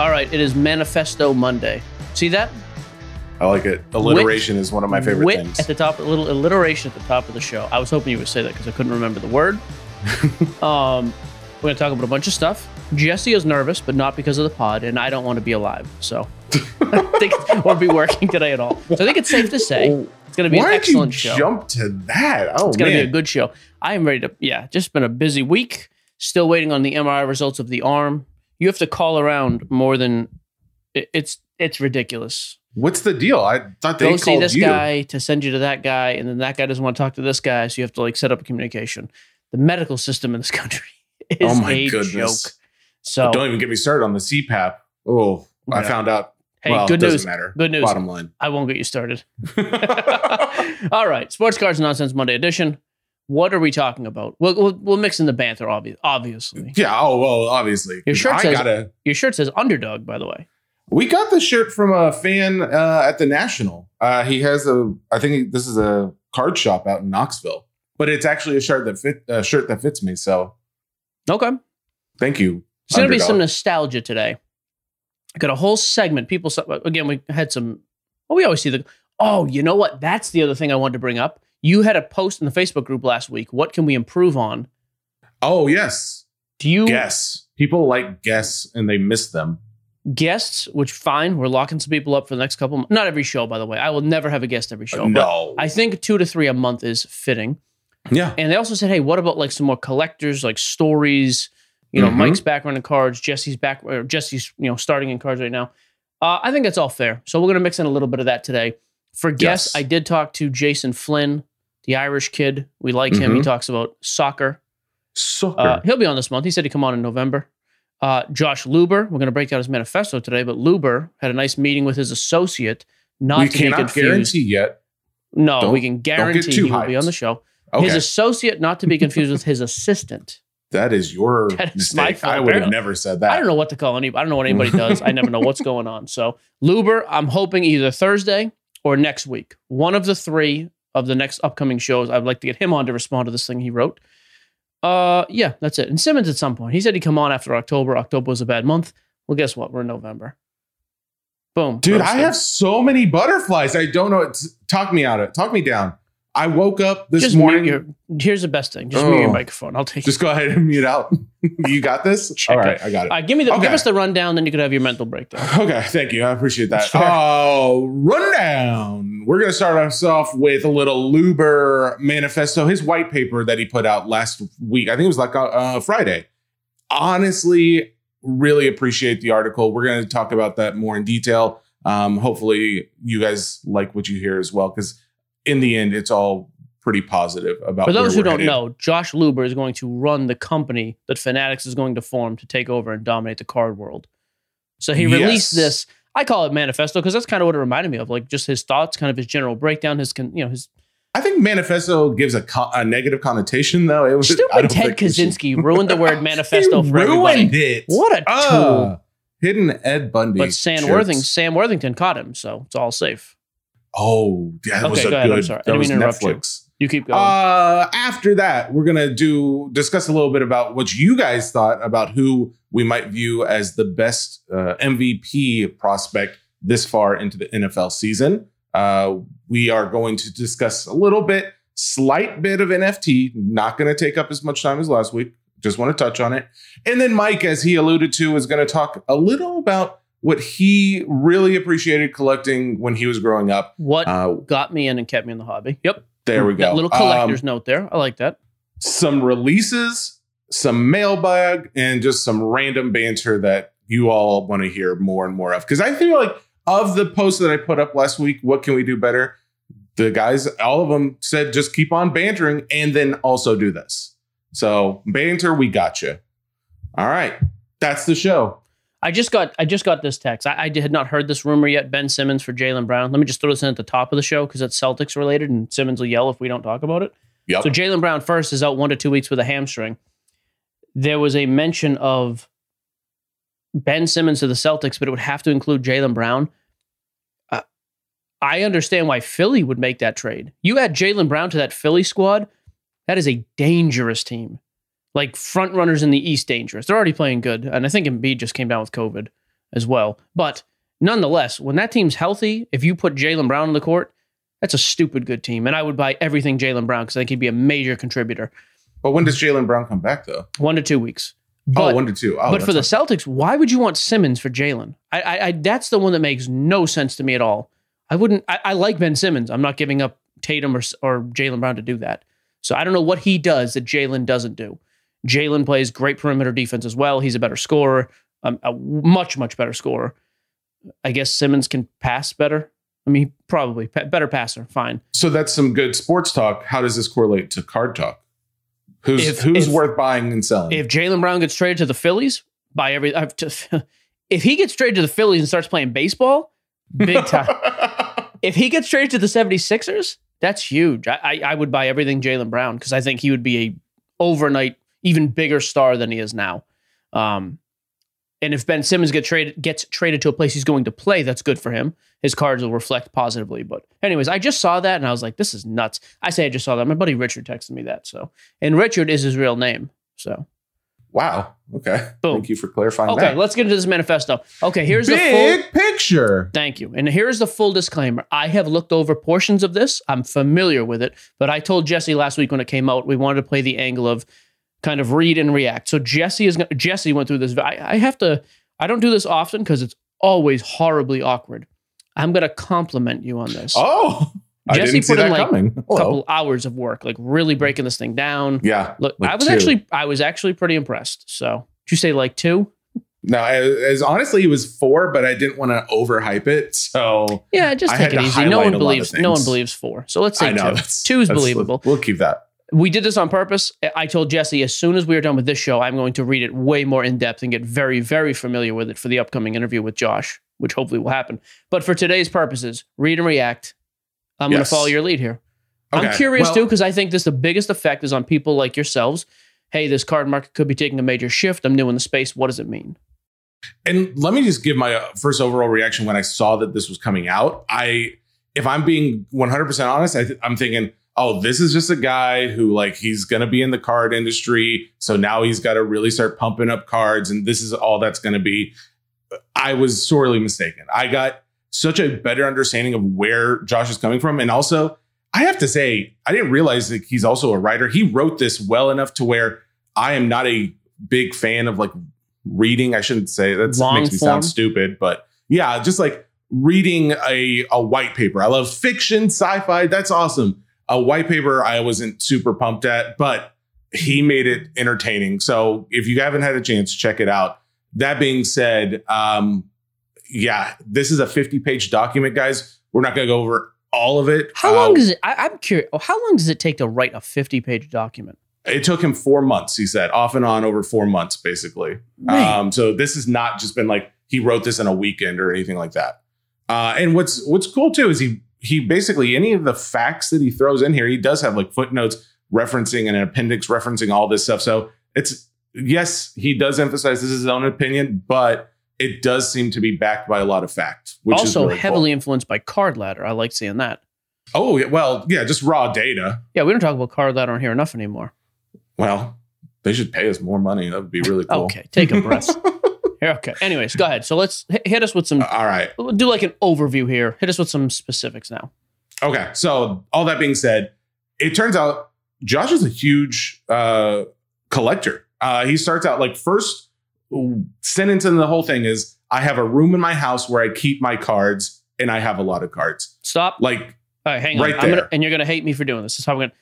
All right, it is Manifesto Monday. See that? I like it. Alliteration wit, is one of my favorite things. At the top, a little alliteration at the top of the show. I was hoping you would say that because I couldn't remember the word. um, we're going to talk about a bunch of stuff. Jesse is nervous, but not because of the pod, and I don't want to be alive. So I think won't be working today at all. So I think it's safe to say it's going to be Why an excellent you show. Jump to that. Oh, it's going to be a good show. I am ready to. Yeah, just been a busy week. Still waiting on the MRI results of the arm. You have to call around more than it's. It's ridiculous. What's the deal? I thought they go see this you. guy to send you to that guy, and then that guy doesn't want to talk to this guy, so you have to like set up a communication. The medical system in this country is Oh my a goodness. joke. So Don't even get me started on the CPAP. Oh, I found out. hey, well, good it news. doesn't matter. Good news. Bottom line. I won't get you started. All right, sports cards nonsense Monday edition. What are we talking about? We'll we'll, we'll mix in the banter, obvi- obviously. Yeah. Oh well, obviously. Your shirt I says- gotta. Your shirt says underdog, by the way. We got the shirt from a fan uh, at the National. Uh, he has a. I think this is a card shop out in Knoxville, but it's actually a shirt that fit a shirt that fits me. So Okay. thank you. It's going to be some nostalgia today. I got a whole segment. People, again, we had some. Well, we always see the. Oh, you know what? That's the other thing I wanted to bring up. You had a post in the Facebook group last week. What can we improve on? Oh yes, Do you guess. People like guess and they miss them. guests? Which fine, we're locking some people up for the next couple. Not every show, by the way. I will never have a guest every show. no. I think two to three a month is fitting. yeah. And they also said, hey, what about like some more collectors, like stories? You know, Mhm. Mike's background in cards, Jesse's back, or Jesse's you know starting in cards right now. Uh, I think that's all fair. So we're gonna mix in a little bit of that today. For guests, Yes. I did talk to Jason Flynn, the Irish kid. We like him. He Mhm. talks about soccer. Soccer. Uh, he'll be on this month. He said he'd come on in November. Uh, Josh Luber, we're going to break down his manifesto today, but Luber had a nice meeting with his associate, not we to be cannot confused. guarantee yet. No, Don't- we can guarantee he will be on the show. Okay. His associate, not to be confused with his assistant. that is your That is mistake. fault, I would have never said that. I don't know what to call anybody. I don't know what anybody does. I never know what's going on. So Luber, I'm hoping either Thursday or next week. One of the three of the next upcoming shows. I'd like to get him on to respond to this thing he wrote. Uh, yeah, that's it. And Simmons at some point. He said he'd come on after October. October was a bad month. Well, guess what? We're in November. Boom. Dude, I have so many butterflies. I don't know. Talk me out of it. Talk me down. I woke up this just morning. Your, here's the best thing. Just mute your Oh. microphone. I'll take Just go ahead and mute out. you got this? Check All it. I got it. Right, give me the Okay. give us the rundown, then you could have your mental breakdown. Okay, thank you. I appreciate that. Oh, rundown. We're going to start us off with a little Luber manifesto, his white paper that he put out last week. I think it was like uh, uh, Friday. Honestly, really appreciate the article. We're going to talk about that more in detail. Um, hopefully, you guys like what you hear as well, because in the end, it's all pretty positive about. For those who don't headed. know, Josh Luber is going to run the company that Fanatics is going to form to take over and dominate the card world. So he released Yes. this. I call it manifesto because that's kind of what it reminded me of, like just his thoughts, kind of his general breakdown, his you know his I think manifesto gives a, a negative connotation, though. It was I stupid Ted think we should- Kaczynski ruined the word manifesto for everybody. ruined it. What a tool! Ah, hidden Ed Bundy. but Sam shirts. Worthing, Sam Worthington caught him, so it's all safe. Oh, yeah, that was a go ahead. I'm good. sorry. That was interrupt you. Netflix. You keep going. Uh, after that, we're gonna do discuss a little bit about what you guys thought about who we might view as the best uh, MVP prospect this far into the NFL season. Uh, we are going to discuss a little bit, slight bit of NFT. Not going to take up as much time as last week. Just want to touch on it. And then Mike, as he alluded to, is going to talk a little about what he really appreciated collecting when he was growing up. what Uh, got me in and kept me in the hobby? Yep. there we That go. little Um, collector's note there. I like that. some releases, some mailbag, and just some random banter that you all want to hear more and more of. Because I feel like of the posts that I put up last week, what can we do better? the guys, all of them said, just keep on bantering and then also do this. So banter, we got you. All right. That's the show. I just got I just got this text. I, I had not heard this rumor yet. Ben Simmons for Jaylen Brown. Let me just throw this in at the top of the show because it's Celtics related, and Simmons will yell if we don't talk about it. Yep. So Jaylen Brown first is out one to two weeks with a hamstring. There was a mention of Ben Simmons to the Celtics, but it would have to include Jaylen Brown. Uh, I understand why Philly would make that trade. You add Jaylen Brown to that Philly squad, that is a dangerous team. Like front runners in the East, dangerous. They're already playing good, and I think Embiid just came down with COVID as well. But nonetheless, when that team's healthy, if you put Jaylen Brown on the court, that's a stupid good team, and I would buy everything Jaylen Brown because I think he'd be a major contributor. But when does Jaylen Brown come back, though? One to two weeks. Oh, but, oh, one to two. Oh, but for the Celtics, why would you want Simmons for Jaylen? I, I, I, that's the one that makes no sense to me at all. I wouldn't. I, I like Ben Simmons. I'm not giving up Tatum or or Jaylen Brown to do that. So I don't know what he does that Jaylen doesn't do. Jaylen plays great perimeter defense as well. He's a better scorer, um, a much much better scorer. I guess Simmons can pass better. I mean, probably better passer. Fine. So that's some good sports talk. How does this correlate to card talk? Who's If- who's if- worth buying and selling? If Jaylen Brown gets traded to the Phillies, buy every. I've just, if he gets traded to the Phillies and starts playing baseball, big time. if he gets traded to the 76ers, that's huge. I, I, I would buy everything Jaylen Brown because I think he would be a overnight even bigger star than he is now. Um, and if Ben Simmons get traded gets traded to a place he's going to play, that's good for him. His cards will reflect positively. But anyways, I just saw that and I was like, this is nuts. I say I just saw that. My buddy Richard texted me that. So and Richard is his real name. So wow. Okay. Boom. Thank you for clarifying okay, that. let's get into this manifesto. Okay, here's the full Big picture. Thank you. And here's the full disclaimer. I have looked over portions of this. I'm familiar with it, but I told Jesse last week when it came out, we wanted to play the angle of kind of read and react. So Jesse is Jesse went through this. I, I have to. I don't do this often because it's always horribly awkward. I'm gonna compliment you on this. Oh, Jesse put in, like, coming. A couple hours of work, like really breaking this thing down. Yeah. Look, like I was two. actually, I was actually pretty impressed. So, did you say like two? No, as, honestly, it was four, but I didn't want to overhype it. So Yeah, just take it easy. No one a lot of believes. No one believes four. So let's say know two. that's Two is that's- believable. We'll keep that. We did this on purpose. I told Jesse as soon as we are done with this show, I'm going to read it way more in depth and get very, very familiar with it for the upcoming interview with Josh, which hopefully will happen. But for today's purposes, read and react. I'm going to follow your lead here. I'm curious Well, too because I think this the biggest effect is on people like yourselves. Hey, this card market could be taking a major shift. I'm new in the space. What does it mean? And let me just give my uh, first overall reaction when I saw that this was coming out. I, if I'm being 100% honest, I th- I'm thinking, oh, this is just a guy who like he's going to be in the card industry, so now he's got to really start pumping up cards, and this is all that's going to be. I was sorely mistaken. I got such a better understanding of where Josh is coming from, and also I have to say, I didn't realize that he's also a writer. He wrote this well enough to where I am not a big fan of like reading. I shouldn't say that makes me sound stupid, but yeah, just like reading a, a white paper. I love fiction, sci-fi. That's awesome. A white paper I wasn't super pumped at, but he made it entertaining. So if you haven't had a chance, check it out. That being said, um, yeah, this is a 50 page document, guys. We're not going to go over all of it. How long does it? I, I'm curious. How long does it take to write a 50 page document? It took him four months, he said, off and on over four months, basically. Um, so this has not just been like he wrote this in a weekend or anything like that. Uh, and what's what's cool too is he he basically any of the facts that he throws in here, he does have like footnotes referencing and an appendix referencing all this stuff. So it's yes, he does emphasize this is his own opinion, but it does seem to be backed by a lot of fact, which is also really cool. heavily influenced by card ladder. I like seeing that. Oh yeah, well, yeah, just raw data. Yeah, we don't talk about card ladder on here enough anymore. Well, they should pay us more money. That would be really cool. Okay, take a breath. Okay. Anyways, go ahead. So let's hit, hit us with some. All right. we'll do like an overview here. Hit us with some specifics now. Okay. So all that being said, it turns out Josh is a huge uh, collector. Uh, he starts out like first sentence in the whole thing is I have a room in my house where I keep my cards and I have a lot of cards. Stop. Like All right, hang on. right I'm gonna, there. and you're gonna hate me for doing this. This is how I'm gonna.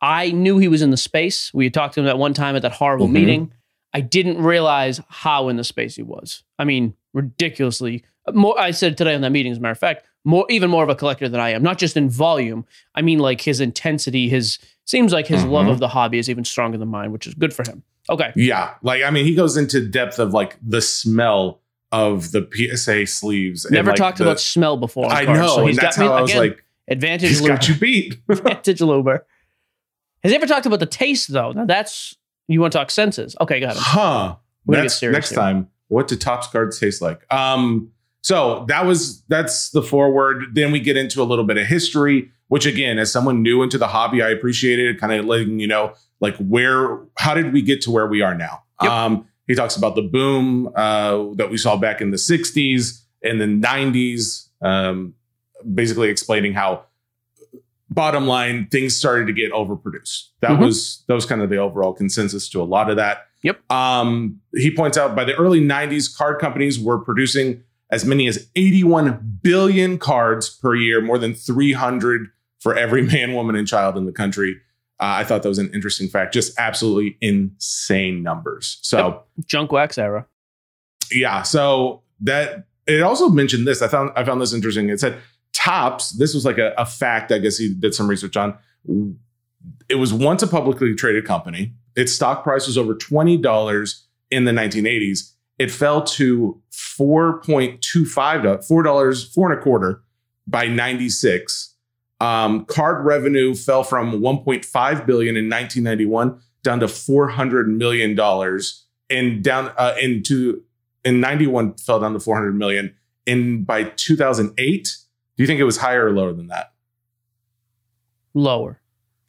I knew he was in the space. We talked to him that one time at that horrible Mhm. meeting. I didn't realize how in the space he was. I mean, ridiculously more. I said today on that meeting, as a matter of fact, more even more of a collector than I am. Not just in volume. I mean like his intensity, his seems like his love Mhm. of the hobby is even stronger than mine, which is good for him. Okay. Yeah, like I mean, he goes into depth of like the smell of the PSA sleeves. Never like, talked the- about smell before. I cards, know, so and he's that's got me I was again. like, advantage. he's Luber. got you beat. advantage Luber. Has he ever talked about the taste though? Now that's you want to talk senses. Okay, got it. huh? We're Next, next here. time, what do Topps cards taste like? Um, so that was that's the forward. Then we get into a little bit of history, which again, as someone new into the hobby, I appreciated it, kind of letting you know, like where, how did we get to where we are now? Yep. Um, he talks about the boom uh, that we saw back in the '60s and the '90s, um, basically explaining how bottom line things started to get overproduced. That Mhm. was that was kind of the overall consensus to a lot of that. Yep. um he points out by the early 90s card companies were producing as many as 81 billion cards per year more than 300 for every man woman and child in the country. Uh, i thought that was an interesting fact. Just absolutely insane numbers. So Junk wax era. yeah so that it also mentioned this. I found i found this interesting. It said Topps this was like a, a fact i guess he did some research on it was once a publicly traded company. Its stock price was over $20 in the 1980s it fell to 4.25 four dollars four and a quarter by 96 um, card revenue fell from 1.5 billion in 1991 down to 400 million dollars and down uh, into in 91 fell down to 400 million in by 2008 do you think it was higher or lower than that Lower.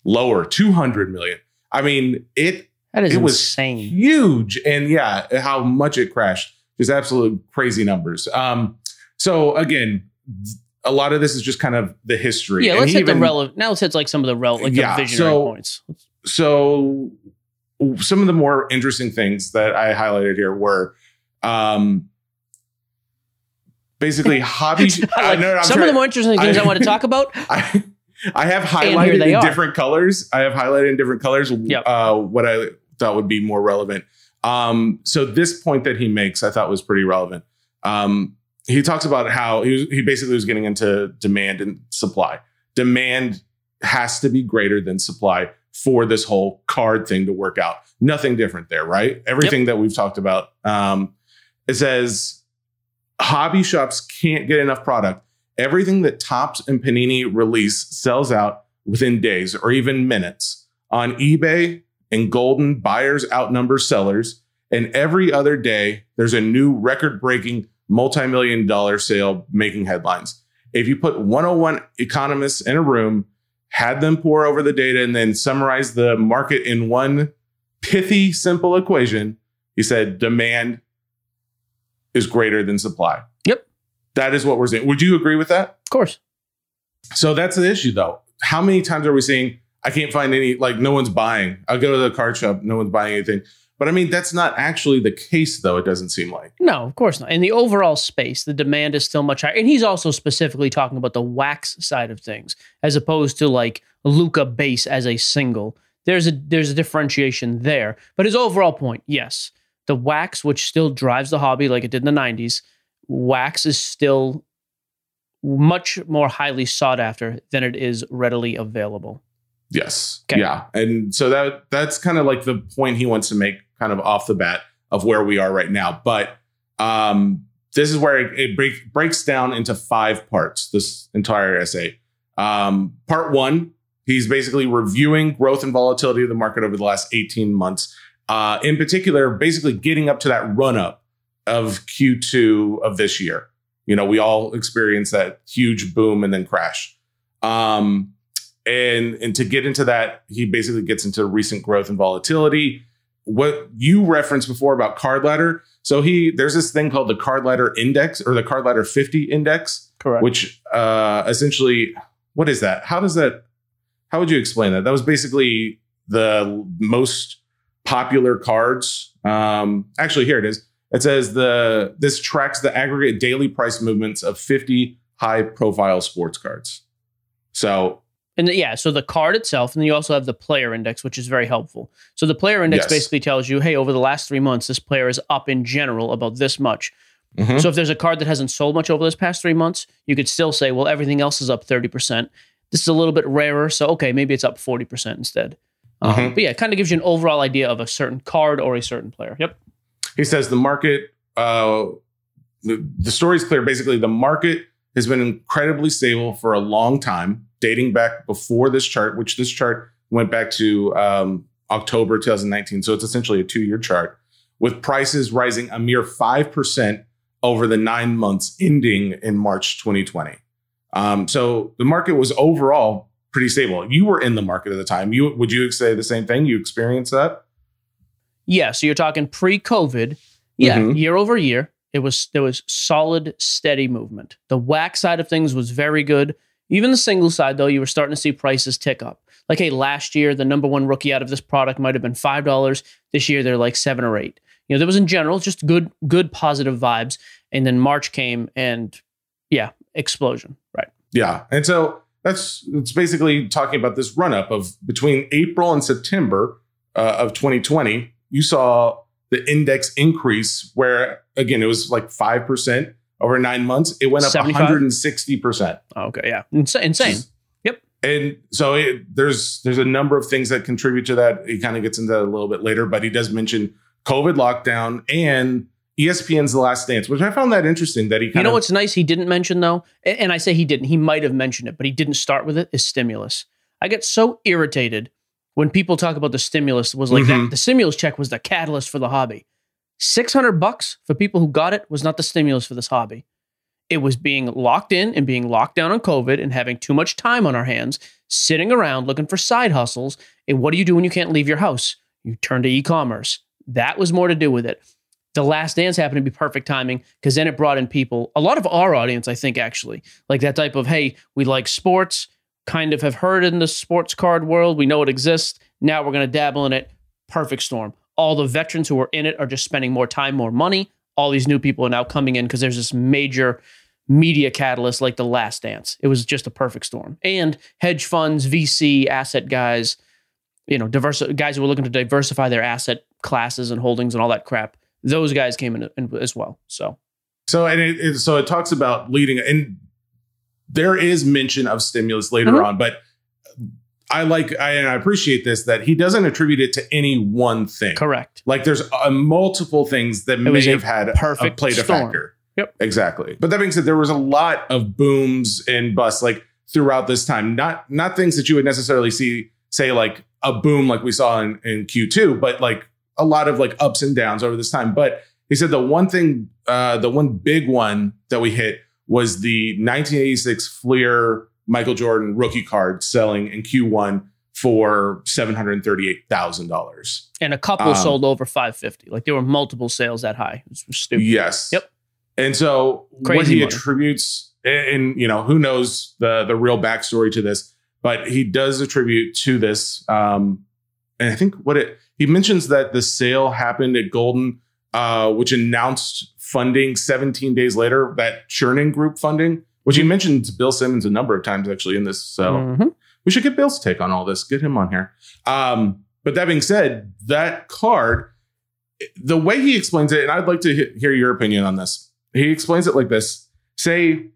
lower 200 million i mean it That is It was insane. huge and yeah how much it crashed just absolute crazy numbers um so again a lot of this is just kind of the history Yeah, And let's hit the even- relevant. Now let's hit like some of the rel like Yeah, the visionary so- points. so some of the more interesting things that I highlighted here were um basically hobby I Like, know, I'm some of the more interesting things I, I- want to talk about. I, I have highlighted in are. different colors. I have highlighted in different colors Yep. uh, what I thought would be more relevant. Um, so this point that he makes, I thought was pretty relevant. Um, he talks about how he, was, he basically was getting into demand and supply. Demand has to be greater than supply for this whole card thing to work out. Nothing different there, right? Everything that we've talked about. Um, it says hobby shops can't get enough product. Everything that Topps and Panini release sells out within days or even minutes. On eBay and Goldin, buyers outnumber sellers. And every other day, there's a new record breaking multi million dollar sale making headlines. If you put 101 economists in a room, had them pour over the data, and then summarize the market in one pithy, simple equation, he said demand is greater than supply. Yep. That is what we're saying. Would you agree with that? Of course. So that's the issue, though. How many times are we seeing, I can't find any, like, no one's buying? I'll go to the card shop, no one's buying anything. But I mean, that's not actually the case, though, it doesn't seem like. No, of course not. In the overall space, the demand is still much higher. And he's also specifically talking about the wax side of things, as opposed to like Luka base as a single. There's a there's a differentiation there. But his overall point, yes, the wax, which still drives the hobby like it did in the 90s, wax is still much more highly sought after than it is readily available. Yes. Okay. Yeah. And so that that's kind of like the point he wants to make kind of off the bat of where we are right now. But um this is where it, it break, breaks down into five parts, this entire essay. Um, part one, he's basically reviewing growth and volatility of the market over the last 18 months. Uh, in particular, basically getting up to that run up of Q2 of this year. You know, we all experienced that huge boom and then crash. Um, and and to get into that, he basically gets into recent growth and volatility. What you referenced before about card ladder. So he there's this thing called the card ladder index or the card ladder 50 index, Correct. which uh essentially what is that? How does that how would you explain that? That was basically the most popular cards. Um actually here it is. It says the this tracks the aggregate daily price movements of 50 high profile sports cards. So And the, yeah, so the card itself, and then you also have the player index, which is very helpful. So the player index Yes. basically tells you, hey, over the last three months, this player is up in general about this much. Mhm. So if there's a card that hasn't sold much over those past three months, you could still say, well, everything else is up 30%. This is a little bit rarer. So, okay, maybe it's up 40% instead. Um, Mhm. but yeah, it kind of gives you an overall idea of a certain card or a certain player. Yep. He says the market, uh, the, the is clear. Basically, the market has been incredibly stable for a long time, dating back before this chart, which this chart went back to um, October 2019. So it's essentially a two year chart with prices rising a mere 5% over the nine months ending in March 2020. Um, so the market was overall pretty stable. You were in the market at the time. You would you say the same thing? You experienced that? Yeah. So you're talking pre COVID. Yeah. Mhm. Year over year, it was there was solid, steady movement. The wax side of things was very good. Even the single side, though, you were starting to see prices tick up. Like, hey, last year the number one rookie out of this product might have been five dollars. This year they're like seven or eight. You know, there was in general just good, good positive vibes. And then March came and yeah, explosion. Right. Yeah. And so that's it's basically talking about this run up of between April and September uh, of 2020. You saw the index increase where again it was like 5% over 9 months. It went up 75? 160%. Okay. Yeah. Insa- insane. Yep. And so it, there's there's a number of things that contribute to that. He kind of gets into that a little bit later, but he does mention COVID lockdown and ESPN's The Last Dance, which I found that interesting that he kind of. You know of what's nice? He didn't mention though, and I say he didn't. He might have mentioned it, but he didn't start with it. Is stimulus? I get so irritated when people talk about the stimulus. Was like Mhm. that. The stimulus check was the catalyst for the hobby. Six hundred bucks for people who got it was not the stimulus for this hobby. It was being locked in and being locked down on COVID and having too much time on our hands, sitting around looking for side hustles. And what do you do when you can't leave your house? You turn to e-commerce. That was more to do with it. The Last Dance happened to be perfect timing because then it brought in people, a lot of our audience, I think, actually, like that type of, hey, we like sports, kind of have heard in the sports card world. We know it exists. Now we're going to dabble in it. Perfect storm. All the veterans who are in it are just spending more time, more money. All these new people are now coming in because there's this major media catalyst like The Last Dance. It was just a perfect storm. And hedge funds, VC, asset guys, you know, diverse guys who were looking to diversify their asset classes and holdings and all that crap. Those guys came in, in as well. So So and it, it so it talks about leading and there is mention of stimulus later Mhm. on, but I like I, and I appreciate this that he doesn't attribute it to any one thing. correct. Like there's uh, multiple things that may was a have had perfect a, played a factor. Yep. exactly. But that being said, there was a lot of booms and busts like throughout this time. Not not things that you would necessarily see say like a boom like we saw in, in Q2, but like a lot of like ups and downs over this time. But he said the one thing, uh, the one big one that we hit was the 1986 Fleer Michael Jordan rookie card selling in Q1 for seven hundred thirty-eight thousand dollars. And a couple Um, sold over 550. Like there were multiple sales that high. It was stupid. Yes. Yep. And so what he money. attributes, and you know, who knows the the real backstory to this, but he does attribute to this. Um, and I think what it he mentions that the sale happened at Goldin, uh, which announced funding 17 days later, that Chernin Group funding, which he Mm-hmm. mentioned Bill Simmons a number of times actually in this. So Mhm. we should get Bill's take on all this. Get him on here. Um, but that being said, that card, the way he explains it, and I'd like to he- hear your opinion on this. He explains it like this: Say,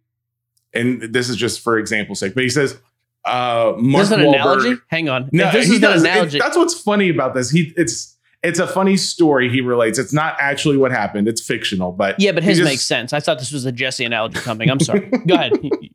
and this is just for example's sake, but he says, uh, "Mark Is this an Wahlberg- analogy? Hang on. No, this he is does. an It- analogy. that's what's funny about this. He it's it's a funny story he relates. It's not actually what happened. It's fictional, but yeah, but his just- makes sense. I thought this was a Jesse analogy coming. I'm sorry. go ahead.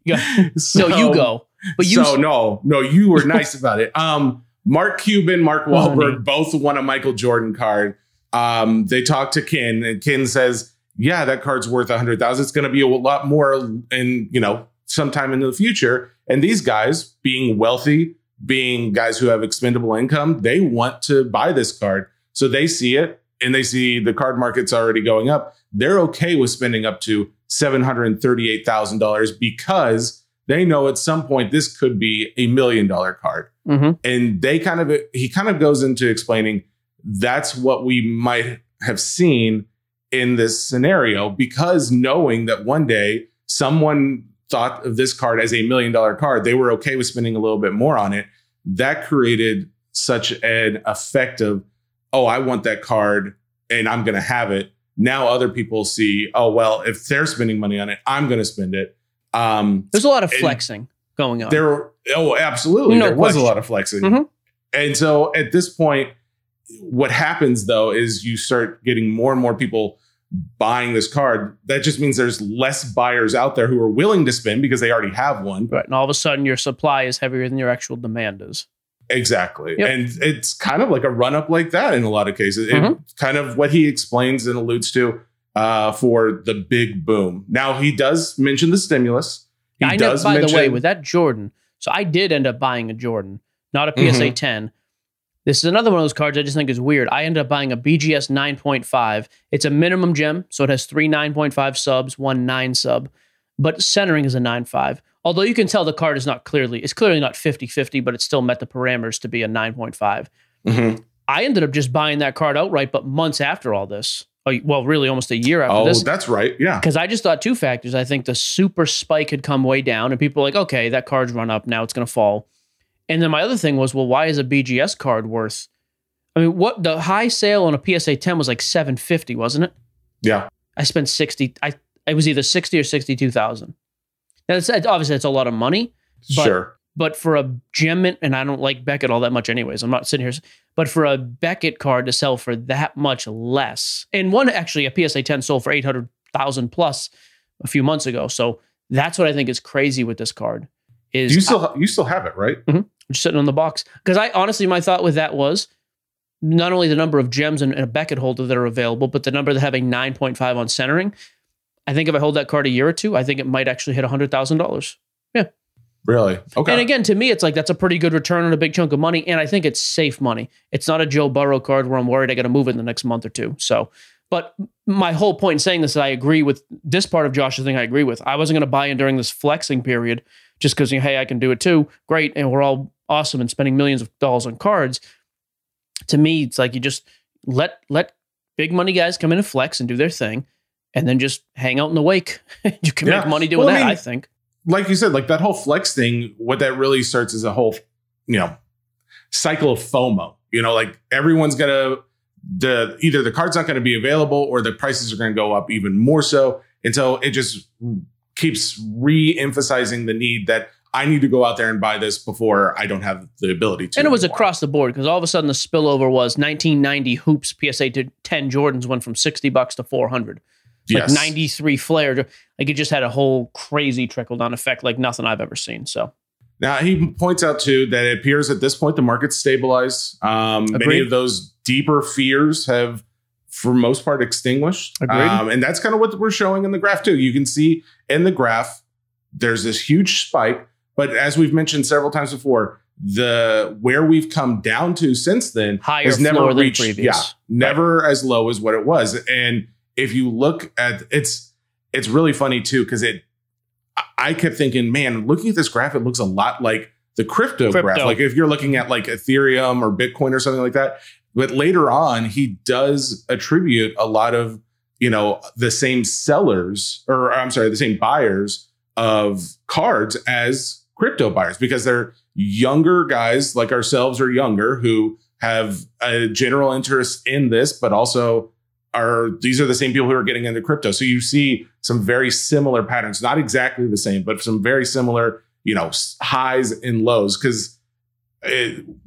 Go. So, you go. But you so no, no, you were nice about it. Um, Mark Cuban, Mark. Wahlberg, both won a Michael Jordan card. Um, they talked to Ken, and Ken says, "Yeah, that card's worth a hundred thousand. It's going to be a lot more in you know sometime in the future." And these guys, being wealthy, being guys who have expendable income, they want to buy this card, so they see it and they see the card market's already going up. They're okay with spending up to seven hundred thirty-eight thousand dollars because they know at some point this could be a million dollar card Mhm. and they kind of he kind of goes into explaining that's what we might have seen in this scenario because knowing that one day someone thought of this card as a million dollar card they were okay with spending a little bit more on it that created such an effect of oh i want that card and i'm going to have it now other people see, oh well, if they're spending money on it, I'm going to spend it. Um, There's a lot of flexing going on. there, oh, absolutely, No there was a lot of flexing, Mhm. and so at this point, what happens though is you start getting more and more people buying this card. That just means there's less buyers out there who are willing to spend because they already have one. Right. And all of a sudden, your supply is heavier than your actual demand is. Exactly. Yep. And it's kind of like a run up like that in a lot of cases. It- Mhm. kind of what he explains and alludes to uh, for the big boom. Now, he does mention the stimulus. He I know, does by mention, the way, with that Jordan, so I did end up buying a Jordan, not a PSA Mm-hmm. 10. This is another one of those cards I just think is weird. I ended up buying a BGS 9.5. It's a minimum gem, so it has three 9.5 subs, one 9 sub, but centering is a 9.5. Although you can tell the card is not clearly, it's clearly not 50 50, but it still met the parameters to be a 9.5. Mhm. I ended up just buying that card outright, but months after all this, well, really almost a year after this. Oh, this, that's right. Yeah. because I just thought two factors. I think the super spike had come way down, and people were like, okay, that card's run up. Now it's going to fall. And then my other thing was, well, why is a BGS card worth? I mean, what the high sale on a PSA 10 was like 750, wasn't it? Yeah. I spent 60. I it was either 60 or 62,000. Now, it's, obviously, it's a lot of money, But- sure. but for a gem, mint- and I don't like Beckett all that much, anyways. I'm not sitting here, but for a Beckett card to sell for that much less, and one actually a PSA 10 sold for 800,000 plus a few months ago. So that's what I think is crazy with this card. Is You still you still have it, right? Mm-hmm. Just sitting on the box because I honestly my thought with that was not only the number of gems and, a Beckett holder that are available, but the number that have a 9.5 on centering. I think if I hold that card a year or two, I think it might actually hit hundred thousand dollars. Yeah. Really? Okay. And again, to me, it's like that's a pretty good return on a big chunk of money, and I think it's safe money. It's not a Joe Burrow card where I'm worried I got to move it in the next month or two. So, but my whole point in saying this, is I agree with this part of Josh's thing. I agree with. I wasn't going to buy in during this flexing period just because you know, hey, I can do it too. Great, and we're all awesome and spending millions of dollars on cards. To me, it's like you just let let big money guys come in and flex and do their thing, and then just hang out in the wake. you can Yeah. make money doing Well, I that. mean, I think. like you said, like that whole flex thing, what that really starts is a whole, you know, cycle of FOMO. You know, like everyone's gonna the either the card's not going to be available or the prices are going to go up even more so. And so it just keeps re-emphasizing the need that I need to go out there and buy this before I don't have the ability to. And it was anymore. across the board because all of a sudden the spillover was 1990 hoops PSA to 10 Jordans went from 60 bucks to 400. Yes. Like 93 Fleer. Like it just had a whole crazy trickle down effect like nothing I've ever seen. So Now he points out too that it appears at this point the market's stabilized. Um, many of those deeper fears have, for most part, extinguished. Agreed. Um, and that's kind of what we're showing in the graph too. You can see in the graph there's this huge spike, but as we've mentioned several times before, the where we've come down to since then higher has never reached, previous. yeah, never as low as what it was. And if you look at it's, it's really funny too because it. I- I kept thinking, man, looking at this graph, it looks a lot like the crypto, graph. Like if you're looking at like Ethereum or Bitcoin or something like that. But later on, he does attribute a lot of you know the same sellers or I'm sorry, the same buyers of cards as crypto buyers because they're younger guys like ourselves or younger who have a general interest in this, but also are these are the same people who are getting into crypto. So you see some very similar patterns, not exactly the same, but some very similar, you know, highs and lows. Because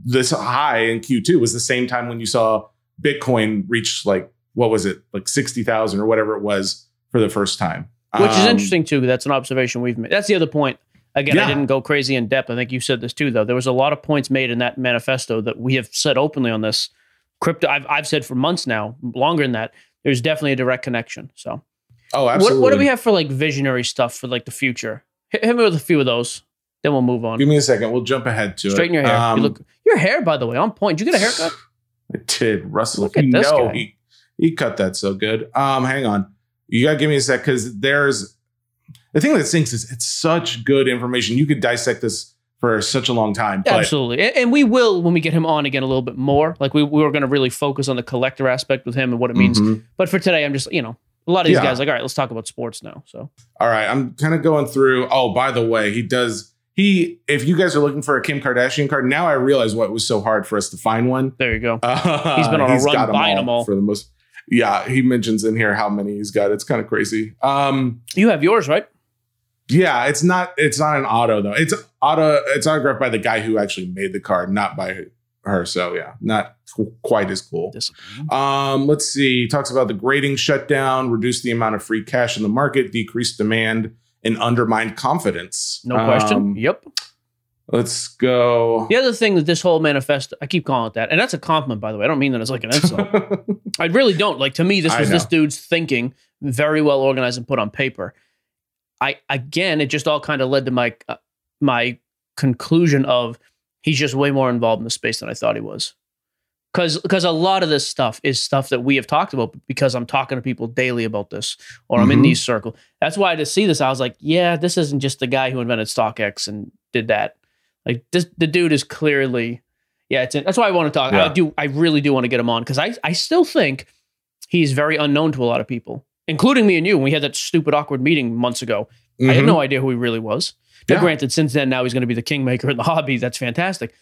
this high in Q2 was the same time when you saw Bitcoin reach like what was it, like sixty thousand or whatever it was for the first time. Which is Um, interesting too. That's an observation we've made. That's the other point. Again, I didn't go crazy in depth. I think you said this too, though. There was a lot of points made in that manifesto that we have said openly on this. Crypto, I've, I've said for months now, longer than that. There's definitely a direct connection. So, Oh, what, absolutely. what do we have for like visionary stuff for like the future? Hit, hit me with a few of those, then we'll move on. Give me a second. We'll jump ahead to Straighten it. your hair. Um, you look your hair, by the way, on point. Did you get a haircut? I did. Russell, Look if you at this know guy. he he cut that so good. Um, hang on. You gotta give me a sec because there's the thing that stinks is it's such good information. You could dissect this for such a long time. But Absolutely, and, we will when we get him on again a little bit more. Like we, we were going to really focus on the collector aspect with him and what it means. Mhm. But for today, I'm just you know a lot of these Yeah. guys like all right, let's talk about sports now. So All right, I'm kind of going through. Oh, by the way, he does. He, if you guys are looking for a Kim Kardashian card, now I realize why it was so hard for us to find one. there you go. Uh, He's been on a he's run got buying 'em all. for the most. yeah, he mentions in here how many he's got. It's kind of crazy. Um, You have yours, right? Yeah, it's not it's not an auto though. It's auto. It's autographed by the guy who actually made the card, not by her. So yeah, not quite as cool. Um, let's see. He talks about the grading shutdown, reduce the amount of free cash in the market, decrease demand, and undermine confidence. No question. Um, yep. let's go. The other thing that this whole manifesto, I keep calling it that, and that's a compliment, by the way. I don't mean that as like an insult. I really don't. Like to me, this was this dude's thinking, very well organized and put on paper. I again, it just all kind of led to my uh, my conclusion of he's just way more involved in the space than I thought he was. Because because a lot of this stuff is stuff that we have talked about because I'm talking to people daily about this or I'm in Mhm. these circles. That's why to see this, I was like, yeah, this isn't just the guy who invented StockX and did that. Like this, the dude is clearly, yeah. It's that's why I want to talk. I do. I really do want to get him on because I I still think he's very unknown to a lot of people, including me and you. When we had that stupid awkward meeting months ago, I had Mhm. no idea who he really was. Now, Yeah. granted, since then now he's going to be the kingmaker in the hobby. That's fantastic.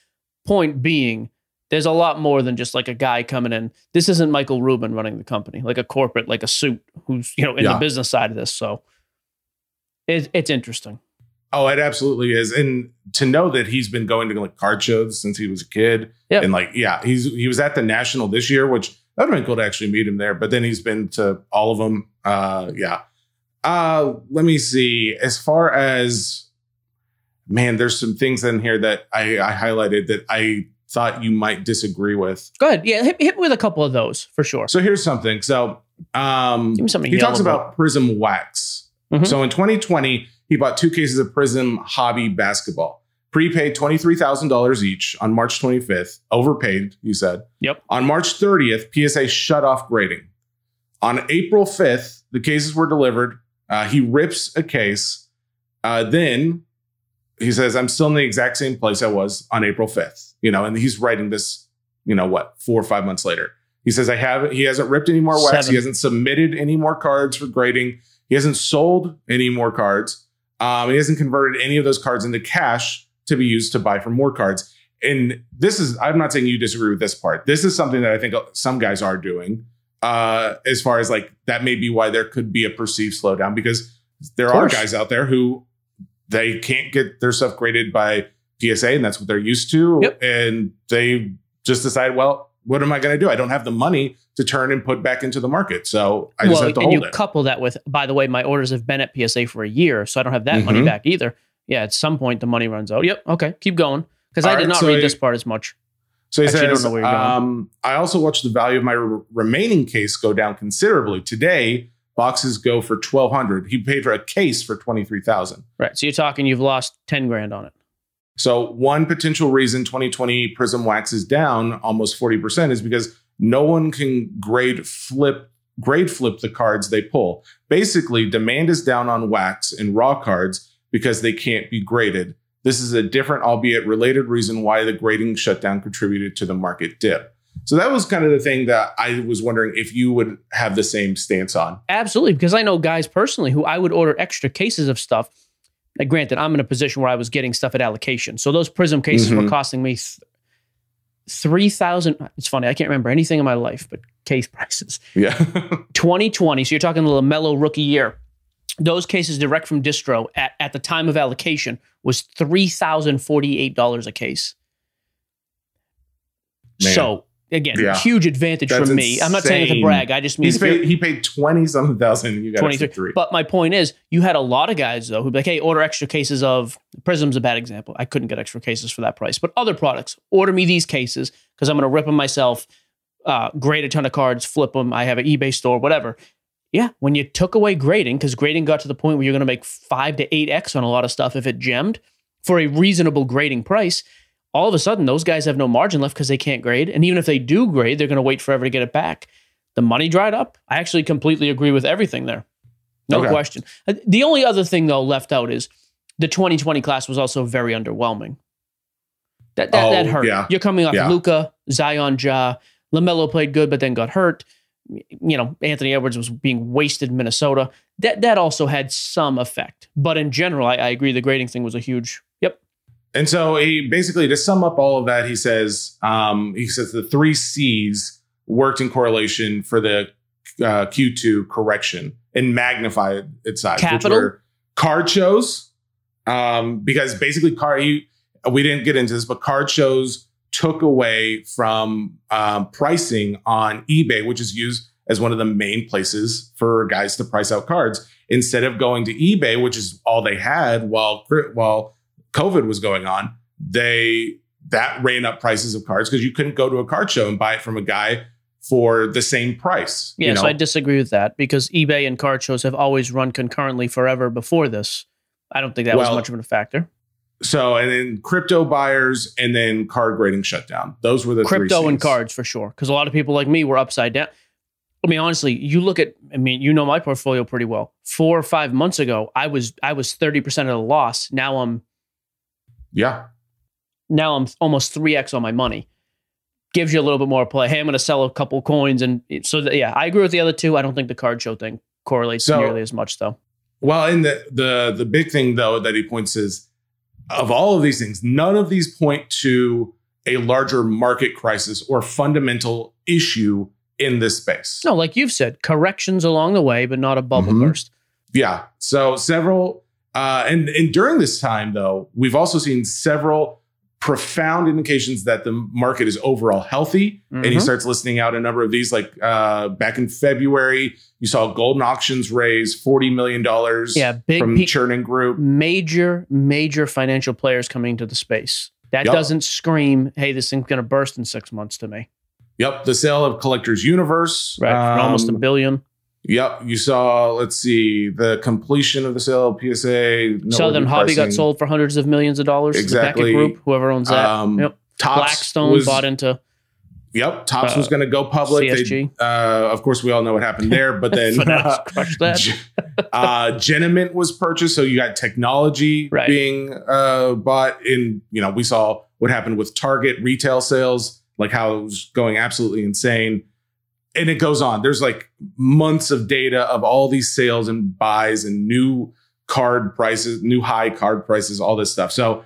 Point being, there's a lot more than just like a guy coming in. This isn't Michael Rubin running the company, like a corporate, like a suit who's you know in Yeah. the business side of this. So it, it's interesting. Oh, it absolutely is. And to know that he's been going to like card shows since he was a kid. Yeah. And like, yeah, he's he was at the national this year, which that would have been cool to actually meet him there. But then he's been to all of them. Uh yeah. Uh let me see. As far as man, there's some things in here that I, I highlighted that I thought you might disagree with. Go ahead. Yeah, hit, hit me with a couple of those for sure. So here's something. So um something he talks about Prizm Wax. Mhm. So in 2020, he bought two cases of Prizm Hobby Basketball. Prepaid $23,000 each on March 25th. Overpaid, you said. Yep. On March 30th, PSA shut off grading. On April 5th, the cases were delivered. Uh, he rips a case. Uh, then he says, I'm still in the exact same place I was on April 5th. You know, and he's writing this, you know, what, four or five months later. He says, I haven't, he hasn't ripped any more wax. Seven. He hasn't submitted any more cards for grading. He hasn't sold any more cards. Um, he hasn't converted any of those cards into cash to be used to buy for more cards. And this is, I'm not saying you disagree with this part. This is something that I think some guys are doing, uh, as far as like that may be why there could be a perceived slowdown because there are guys out there who they can't get their stuff graded by PSA and that's what they're used to. Yep. And they just decide, well, what am I going to do? I don't have the money to turn and put back into the market. So I just well, have to and you hold it. couple that with, by the way, my orders have been at PSA for a year, so I don't have that money Mhm. back either. Yeah, at some point the money runs out. Yep. Okay, keep going because I did right, not so read I- this part as much. So he Actually, I don't know where you're going. um, I also watched the value of my re- remaining case go down considerably. Today, boxes go for twelve hundred. He paid for a case for twenty three thousand. Right. So you're talking you've lost ten grand on it. So one potential reason 2020 Prizm Wax is down almost 40% is because no one can grade flip grade flip the cards they pull. Basically, demand is down on wax and raw cards because they can't be graded. This is a different, albeit related reason why the grading shutdown contributed to the market dip. So that was kind of the thing that I was wondering if you would have the same stance on. Absolutely, because I know guys personally who I would order extra cases of stuff. Now, granted, I'm in a position where I was getting stuff at allocation, so those Prizm cases were Mhm. costing me th- three thousand. It's funny, I can't remember anything in my life but case prices. Yeah. 2020, so you're talking the LaMelo rookie year. Those cases direct from distro at, at the time of allocation was three thousand forty eight dollars a case. Man. So again, Yeah. huge advantage That's for me. I'm not saying it to brag. I just mean paid, he paid 20 something thousand. You got 23. 23. But my point is, you had a lot of guys though who'd be like, "Hey, order extra cases of Prizm's a bad example. I couldn't get extra cases for that price, but other products, order me these cases because I'm going to rip them myself, uh, grade a ton of cards, flip them. I have an eBay store, whatever." Yeah, when you took away grading, because grading got to the point where you're going to make five to eight x on a lot of stuff if it gemmed for a reasonable grading price. All of a sudden, those guys have no margin left because they can't grade, and even if they do grade, they're going to wait forever to get it back. The money dried up. I actually completely agree with everything there. No Okay. question. Uh, The only other thing though left out is the 2020 class was also very underwhelming. That that, that Oh, hurt. yeah. You're coming off Yeah. Luka, Zion Ja, LaMelo played good, but then got hurt. You know, Anthony Edwards was being wasted in Minnesota. That that also had some effect. But in general, I, I agree the grading thing was a huge. Yep. And so he basically to sum up all of that, he says, um, he says the three C's worked in correlation for the uh, Q2 correction and magnified its size, Capital? which were card shows. Um, because basically, card he, we didn't get into this, but card shows took away from um, pricing on eBay, which is used as one of the main places for guys to price out cards. Instead of going to eBay, which is all they had while while COVID was going on, they that ran up prices of cards because you couldn't go to a card show and buy it from a guy for the same price. Yeah, you so? I disagree with that because eBay and card shows have always run concurrently forever before this. I don't think that was much of a factor. So and then crypto buyers and then card grading shutdown. Those were the Crypto and cards for sure. Because a lot of people like me were upside down. I mean, honestly, you look at I mean, you know my portfolio pretty well. Four or five months ago, I was I was 30% of the loss. Now I'm Yeah. now I'm almost 3x on my money. Gives you a little bit more play. Hey, I'm going to sell a couple coins. And so, that, yeah, I agree with the other two. I don't think the card show thing correlates So- nearly as much, though. Well, and the the the big thing though that he points is of all of these things, none of these point to a larger market crisis or fundamental issue in this space. No, like you've said, corrections along the way, but not a bubble Mhm. burst. Yeah. So several, uh, and and during this time though, we've also seen several profound indications that the market is overall healthy. And he Mhm. starts listing out a number of these. Like uh, back in February, you saw Goldin Auctions raise forty million dollars Yeah, big from pe- Chernin Group. major, major financial players coming to the space. That Yep. doesn't scream, hey, this thing's going to burst in six months to me. Yep, the sale of Collectors Universe. Right. For almost a Um, billion. Yep, you saw. Let's see the completion of the sale of PSA. no Southern. Hobby got sold for hundreds of millions of dollars. Exactly. The Beckett Group, whoever owns that. Um, yep. Topps Blackstone was- bought into Yep, Topps uh, was going to go public. They- uh, of course, we all know what happened there. But then crushed that. Uh, Genamint was purchased, so you got technology Right. being uh, bought. In you know, we saw what happened with Target retail sales, like how it was going absolutely insane, and it goes on. There's like months of data of all these sales and buys and new card prices, new high card prices, all this stuff. So,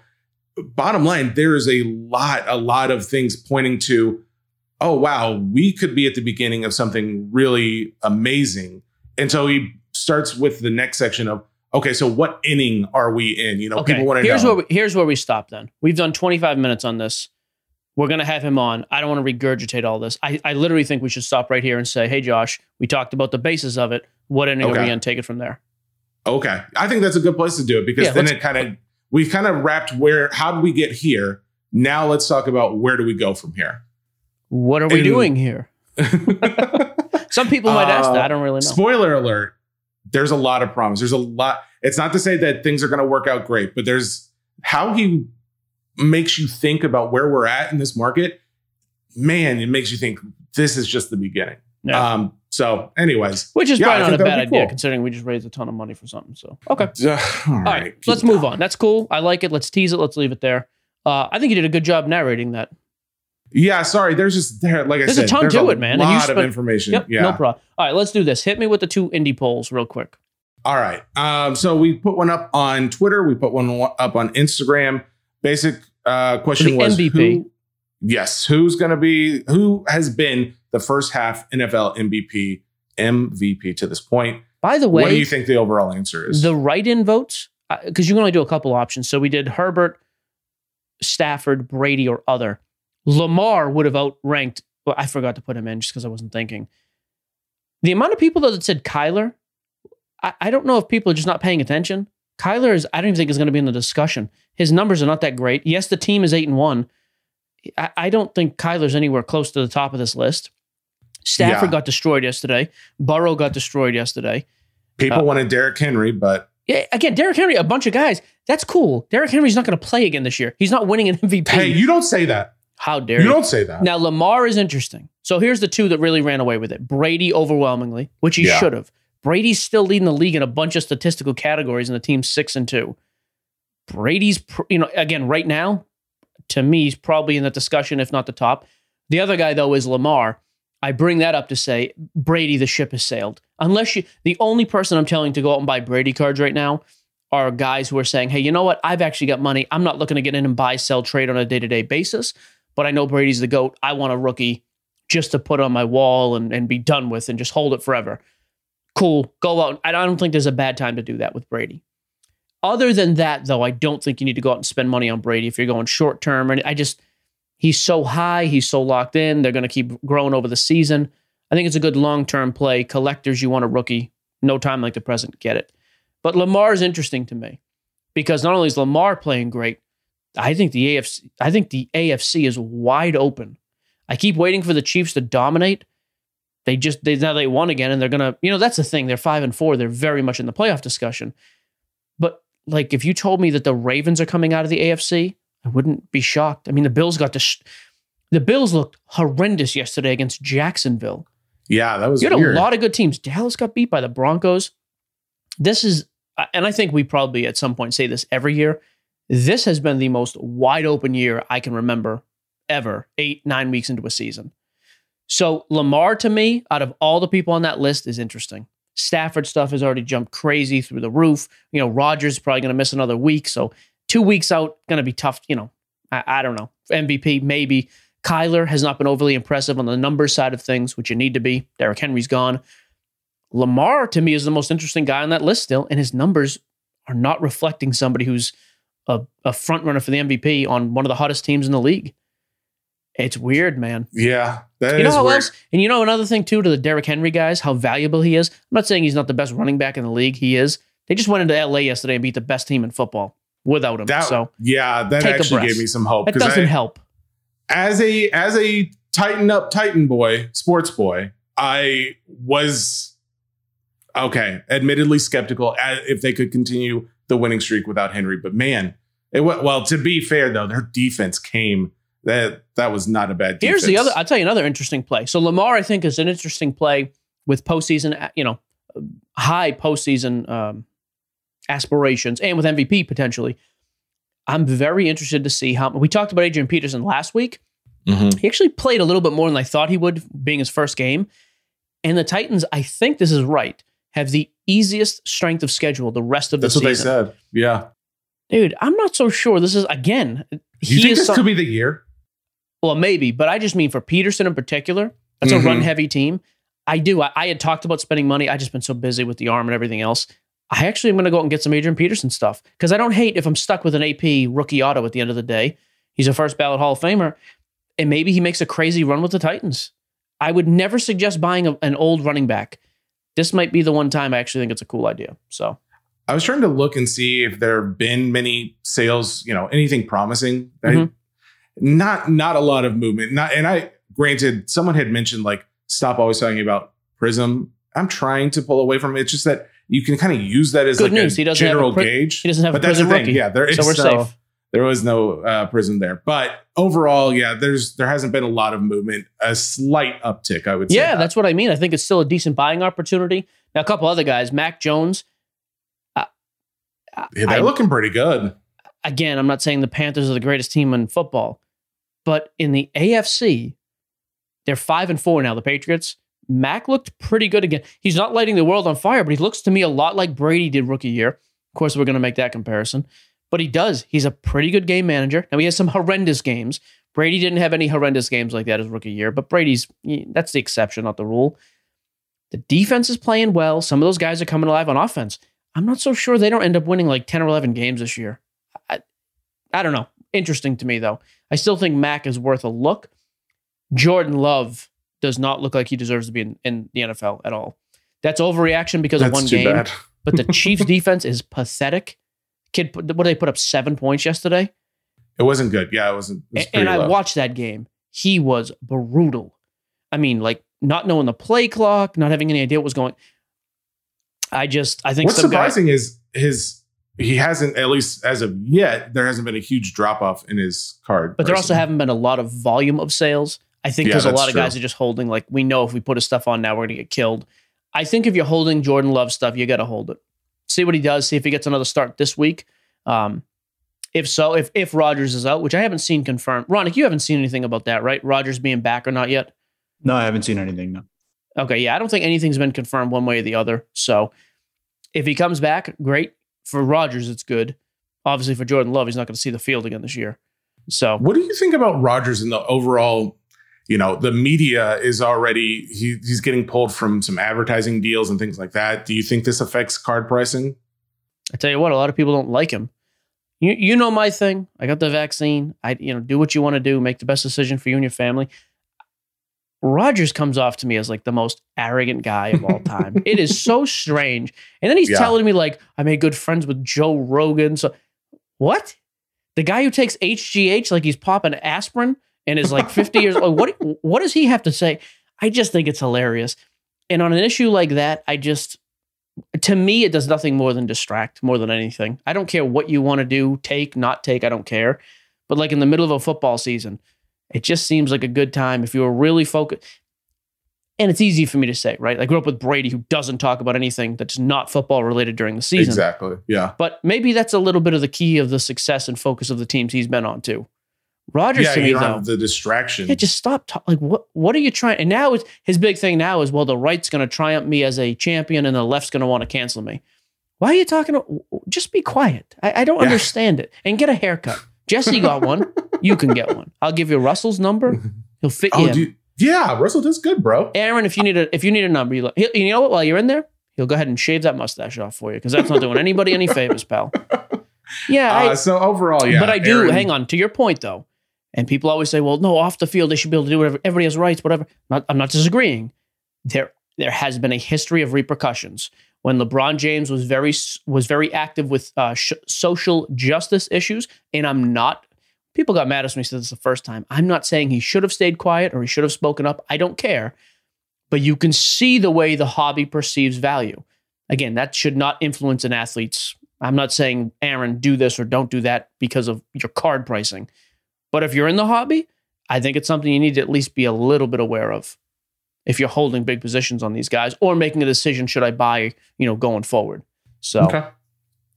bottom line, there is a lot, a lot of things pointing to. Oh wow, we could be at the beginning of something really amazing. And so he starts with the next section of okay, so what inning are we in? You know, Okay, people want to here's know. where we, here's where we stop. Then we've done 25 minutes on this. We're gonna have him on. I don't want to regurgitate all this. I, I literally think we should stop right here and say, "Hey, Josh, we talked about the basis of it. What inning are we gonna take it from there?" okay, I think that's a good place to do it because Yeah, then it kind of we've kind of wrapped where how did we get here? Now let's talk about where do we go from here. What are we And- doing here? Some people might ask Uh, that. I don't really know. Spoiler alert: there's a lot of promise. There's a lot. It's not to say that things are going to work out great, but there's how he makes you think about where we're at in this market. Man, it makes you think this is just the beginning. Yeah. Um. So, anyways, Which is yeah, probably not a bad idea cool. considering we just raised a ton of money for something. So okay. Uh, all All right, let's move on. That's cool. I like it. Let's tease it. Let's leave it there. Uh, I think you did a good job narrating that. Yeah, sorry. There's just there, like I There's a ton there's to a it, man, you Lot of information. Yep, yeah. no problem. All right, let's do this. Hit me with the two indie polls real quick. All right. Um, so we put one up on Twitter. We put one up on Instagram. Basic uh, question was MVP. who- yes, who's going to be who has been the first half NFL MVP MVP to this point? By the way, what do you think the overall answer is? the write-in votes because you can only do a couple options. So we did Herbert, Stafford, Brady, or other. Lamar would have outranked. Well, I forgot to put him in just because I wasn't thinking. The amount of people though that said Kyler, I, I don't know if people are just not paying attention. Kyler is. I don't even think is going to be in the discussion. His numbers are not that great. Yes, the team is eight and one. I, I don't think Kyler's anywhere close to the top of this list. Stafford Yeah. got destroyed yesterday. Burrow got destroyed yesterday. People uh, wanted Derrick Henry, but Yeah, again, Derrick Henry, a bunch of guys. That's cool. Derrick Henry's not going to play again this year. He's not winning an MVP. hey, you don't say that. How dare You you? don't say that. Now Lamar is interesting. So here's the two that really ran away with it. Brady overwhelmingly, which he Yeah. should have. Brady's still leading the league in a bunch of statistical categories, and the team's six and two. Brady's, you know, again, right now, to me, he's probably in the discussion, if not the top. The other guy though is Lamar. I bring that up to say Brady, the ship has sailed. Unless you, the only person I'm telling to go out and buy Brady cards right now are guys who are saying, hey, you know what? I've actually got money. I'm not looking to get in and buy, sell, trade on a day to day basis, but I know Brady's the GOAT. I want a rookie just to put on my wall and, and be done with and just hold it forever. Cool. Go out. I don't think there's a bad time to do that with Brady. Other than that, though, I don't think you need to go out and spend money on Brady if you're going short term. And I just, he's so high, he's so locked in. They're going to keep growing over the season. I think it's a good long term play. Collectors, you want a rookie. No time like the present, get it. But Lamar is interesting to me because not only is Lamar playing great, I think the AFC, I think the AFC is wide open. I keep waiting for the Chiefs to dominate. They just they now they won again, and they're gonna, you know, that's the thing. They're five and four. They're very much in the playoff discussion. But like, if you told me that the Ravens are coming out of the AFC, I wouldn't be shocked. I mean, the Bills got the the Bills looked horrendous yesterday against Jacksonville. Yeah, that was You had weird. a lot of good teams. Dallas got beat by the Broncos. This is, and I think we probably at some point say this every year. This has been the most wide open year I can remember ever, eight, nine weeks into a season. So Lamar to me, out of all the people on that list, is interesting. Stafford stuff has already jumped crazy through the roof. You know, Rodgers is probably going to miss another week. So two weeks out, going to be tough. You know, I, I don't know. MVP, maybe. Kyler has not been overly impressive on the numbers side of things, which you need to be. Derrick Henry's gone. Lamar, to me, is the most interesting guy on that list still, and his numbers are not reflecting somebody who's a, a front runner for the MVP on one of the hottest teams in the league. It's weird, man. yeah, that You know how weird. else? And you know another thing too to the Derrick Henry guys, how valuable he is. I'm not saying he's not the best running back in the league. He is. They just went into LA yesterday and beat the best team in football without him. That, so yeah, that actually gave me some hope that doesn't I, help. as a as a tighten up Titan boy, sports boy, I was okay. Admittedly skeptical if they could continue the winning streak without Henry, but man, it went well. To be fair though, their defense came. That that was not a bad. Defense. Here's the other. I'll tell you another interesting play. So Lamar, I think, is an interesting play with postseason. You know, high postseason um, aspirations and with MVP potentially. I'm very interested to see how we talked about Adrian Peterson last week. Mhm. He actually played a little bit more than I thought he would, being his first game. And the Titans, I think this is right, have the easiest strength of schedule the rest of the season. That's what they said. Yeah. Dude, I'm not so sure. This is again. You he think is this some- could be the year? Well, maybe, but I just mean for Peterson in particular. That's Mhm. a run heavy team. I do. I, I had talked about spending money. I just been so busy with the arm and everything else. I actually am going to go out and get some Adrian Peterson stuff because I don't hate if I'm stuck with an AP rookie auto at the end of the day. He's a first ballot Hall of Famer, and maybe he makes a crazy run with the Titans. I would never suggest buying a, an old running back. This might be the one time I actually think it's a cool idea. So I was trying to look and see if there have been many sales, you know, anything promising. I- Mhm. Not not a lot of movement. Not and I granted someone had mentioned like stop always talking about Prizm. I'm trying to pull away from it. It's just that you can kind of use that as Good like news. a He doesn't have a general pri- gauge. he doesn't have but a that's the thing. rookie. Yeah, there is so we're no, safe. there was no uh, Prizm there. But overall, yeah, there's there hasn't been a lot of movement. A slight uptick, I would say. Yeah, that's what I mean. I think it's still a decent buying opportunity. Now, a couple other guys, Mac Jones. uh, Yeah, they're I- looking pretty good. again, I'm not saying the Panthers are the greatest team in football, but in the AFC, they're five and four now. The Patriots. Mac looked pretty good again. He's not lighting the world on fire, but he looks to me a lot like Brady did rookie year. Of course, we're going to make that comparison, but he does. He's a pretty good game manager. Now he has some horrendous games. Brady didn't have any horrendous games like that his rookie year, but Brady's that's the exception, not the rule. The defense is playing well. Some of those guys are coming alive on offense. I'm not so sure they don't end up winning like 10 or 11 games this year. I, I don't know. Interesting to me, though. I still think Mac is worth a look. Jordan Love does not look like he deserves to be in, in the NFL at all. That's overreaction because of one game. bad. But the Chiefs' defense is pathetic. Kid, what did they put up? Seven points yesterday? It wasn't good. Yeah, it wasn't. It was A- pretty and I watched that game. He was brutal. I mean, like not knowing the play clock, not having any idea what was going. I just, I think What's some guy- surprising is his he hasn't at least as of yet there hasn't been a huge drop off in his card. But there also haven't been a lot of volume of sales. I think Yeah, because a lot of true. guys are just holding, like, we know if we put his stuff on now, we're going to get killed. I think if you're holding Jordan Love stuff, you got to hold it. See what he does. See if he gets another start this week. Um, if so, if if Rodgers is out, which I haven't seen confirmed. Ronak, you haven't seen anything about that, right? Rodgers being back or not yet? No, I haven't seen anything. No. Okay, yeah, I don't think anything's been confirmed one way or the other. So if he comes back, great. For Rodgers, it's good. Obviously, for Jordan Love, he's not going to see the field again this year. So What do you think about Rodgers in the overall? you know, the media is already he, he's getting pulled from some advertising deals and things like that. Do you think this affects card pricing? I tell you what, a lot of people don't like him. You you know my thing. I got the vaccine. I you know do what you want to do. Make the best decision for you and your family. Rodgers comes off to me as like the most arrogant guy of all time. it is so strange. And then he's Yeah. telling me like I made good friends with Joe Rogan. So what? The guy who takes HGH like he's popping aspirin and is like 50 years old. What what does he have to say? I just think it's hilarious. And on an issue like that, I just to me it does nothing more than distract more than anything. I don't care what you want to do, take, not take, I don't care. But like in the middle of a football season, it just seems like a good time if you were really focused. And it's easy for me to say, right? I grew up with Brady, who doesn't talk about anything that's not football related during the season. Exactly. Yeah. But maybe that's a little bit of the key of the success and focus of the teams he's been on too. Rodgers Yeah, to me you don't though, have the distraction. yeah, just stop. Ta- like what? What are you trying? And now it's his big thing. Now is well, the right's going to triumph me as a champion, and the left's going to want to cancel me. Why are you talking? To, just be quiet. I, I don't Yeah. understand it. And get a haircut. Jesse got one. You can get one. I'll give you Russell's number. He'll fit you oh, in. dude. Yeah, Russell does good, bro. Aaron, if you need a if you need a number, you, look, he'll- you know what? While you're in there, he'll go ahead and shave that mustache off for you because that's not doing anybody any favors, pal. Yeah, I, uh, so overall, yeah. but I do. Aaron- hang on to your point though, and people always say, "Well, no, off the field they should be able to do whatever. Everybody has rights, whatever." Not, I'm not disagreeing. There, there has been a history of repercussions. When LeBron James was very was very active with uh, sh- social justice issues, and I'm not. People got mad at us when he said this the first time. I'm not saying he should have stayed quiet or he should have spoken up. I don't care, but you can see the way the hobby perceives value. Again, that should not influence an athlete's I'm not saying, Aaron, do this or don't do that because of your card pricing. But if you're in the hobby, I think it's something you need to at least be a little bit aware of if you're holding big positions on these guys or making a decision should I buy, you know, going forward. So, Okay.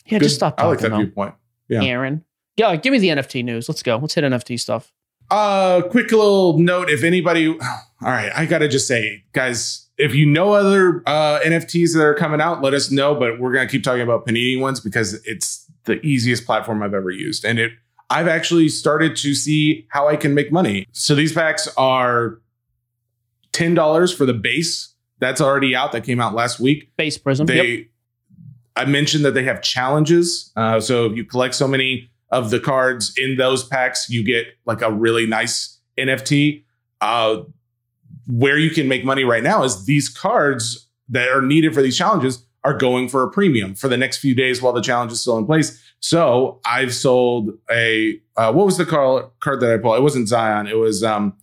yeah, Good. just stop I like that viewpoint. yeah. Aaron. Yeah, give me the NFT news. Let's go. Let's hit NFT stuff. Uh, quick little note. If anybody, all right, I gotta just say, guys, if you know other uh, NFTs that are coming out, let us know. But we're gonna keep talking about Panini ones because it's the easiest platform I've ever used, and it. I've actually started to see how I can make money. So these packs are ten dollars for the base. That's already out. That came out last week. Base Prizm. They, yep. I mentioned that they have challenges. Uh, so if you collect so many of the cards in those packs, you get like a really nice NFT. Uh, where you can make money right now is these cards that are needed for these challenges are going for a premium for the next few days while the challenge is still in place. So I've sold a uh, what was the card card that I pulled? It wasn't Zion. It was um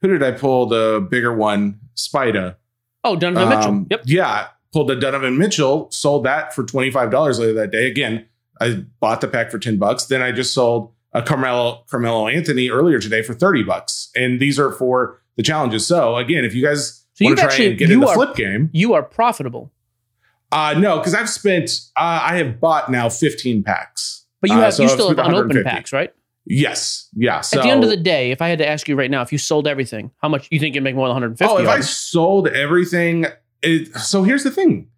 who did I pull the bigger one? Spida. Oh, Donovan Mitchell. Um, Yep. Yeah, pulled a Donovan Mitchell, sold that for twenty five dollars later that day. Again, I bought the pack for ten bucks. Then I just sold a Carmelo Carmelo Anthony earlier today for thirty bucks, and these are for the challenges. So again, if you guys So want to try actually- and get in the are- flip game, You are profitable, uh no, because I've spent uh, I have bought now fifteen packs. but you Uh, have so you still have unopened packs, right? Yes, yeah. So At the end of the day, if I had to ask you right now, if you sold everything, how much you think you'd make more than 150? Oh, if I sold everything, it, so here's the thing.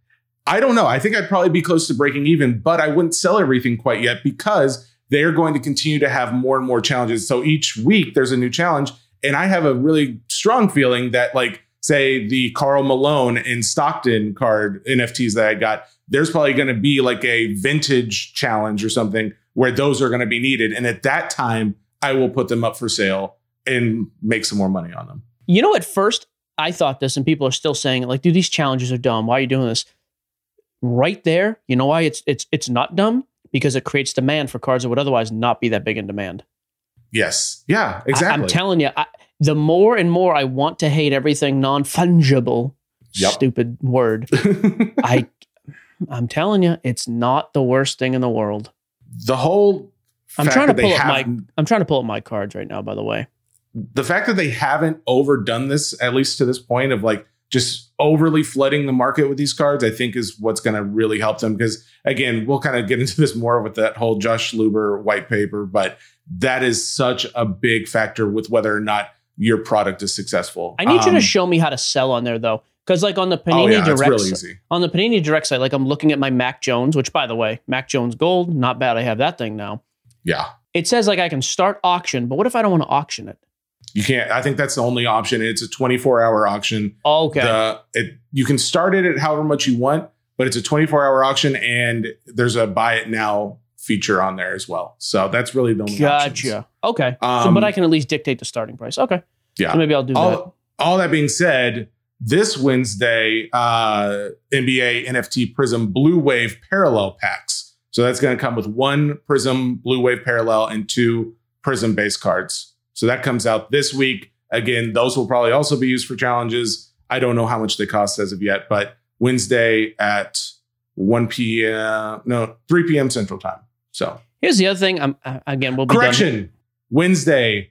I don't know. I think I'd probably be close to breaking even, but I wouldn't sell everything quite yet because they are going to continue to have more and more challenges. So each week there's a new challenge, and I have a really strong feeling that, like, say the Karl Malone and Stockton card NFTs that I got, there's probably going to be like a vintage challenge or something where those are going to be needed, and at that time I will put them up for sale and make some more money on them. You know, at first I thought this, and people are still saying like, dude, these challenges are dumb. Why are you doing this? Right there, you know why it's it's it's not dumb? Because it creates demand for cards that would otherwise not be that big in demand. Yes. Yeah, exactly. I, am telling you, I, the more and more I want to hate everything non fungible, Yep. stupid word. I, I'm telling you, it's not the worst thing in the world. the whole I'm trying to pull up my- I'm trying to pull up my cards right now. By the way, the fact that they haven't overdone this at least to this point of like just overly flooding the market with these cards i think is what's going to really help them because again we'll kind of get into this more with that whole josh luber white paper but that is such a big factor with whether or not your product is successful I need you Um, to show me how to sell on there though, because like on the oh Panini yeah Direct really on the Panini Direct site, like I'm looking at my Mac Jones, which by the way, Mac Jones Gold, not bad. I have that thing now. yeah It says like I can start auction, but what if I don't want to auction it? You can't. I think that's the only option. It's a 24 hour auction. Okay. The it you can start it at however much you want, but it's a 24 hour auction, and there's a buy it now feature on there as well. So that's really the only options. gotcha. Okay. so, Um, but I can at least dictate the starting price. Okay. Yeah. So maybe I'll do that. all, all that being said, this Wednesday, uh, NBA NFT Prizm Blue Wave Parallel packs. So that's going to come with one Prizm Blue Wave Parallel and two Prizm base cards. So that comes out this week. Again, those will probably also be used for challenges. I don't know how much they cost as of yet, but Wednesday at 1 p.m. No, 3 p.m. Central Time. So Here's the other thing. I'm uh, again. We'll be done. correction wednesday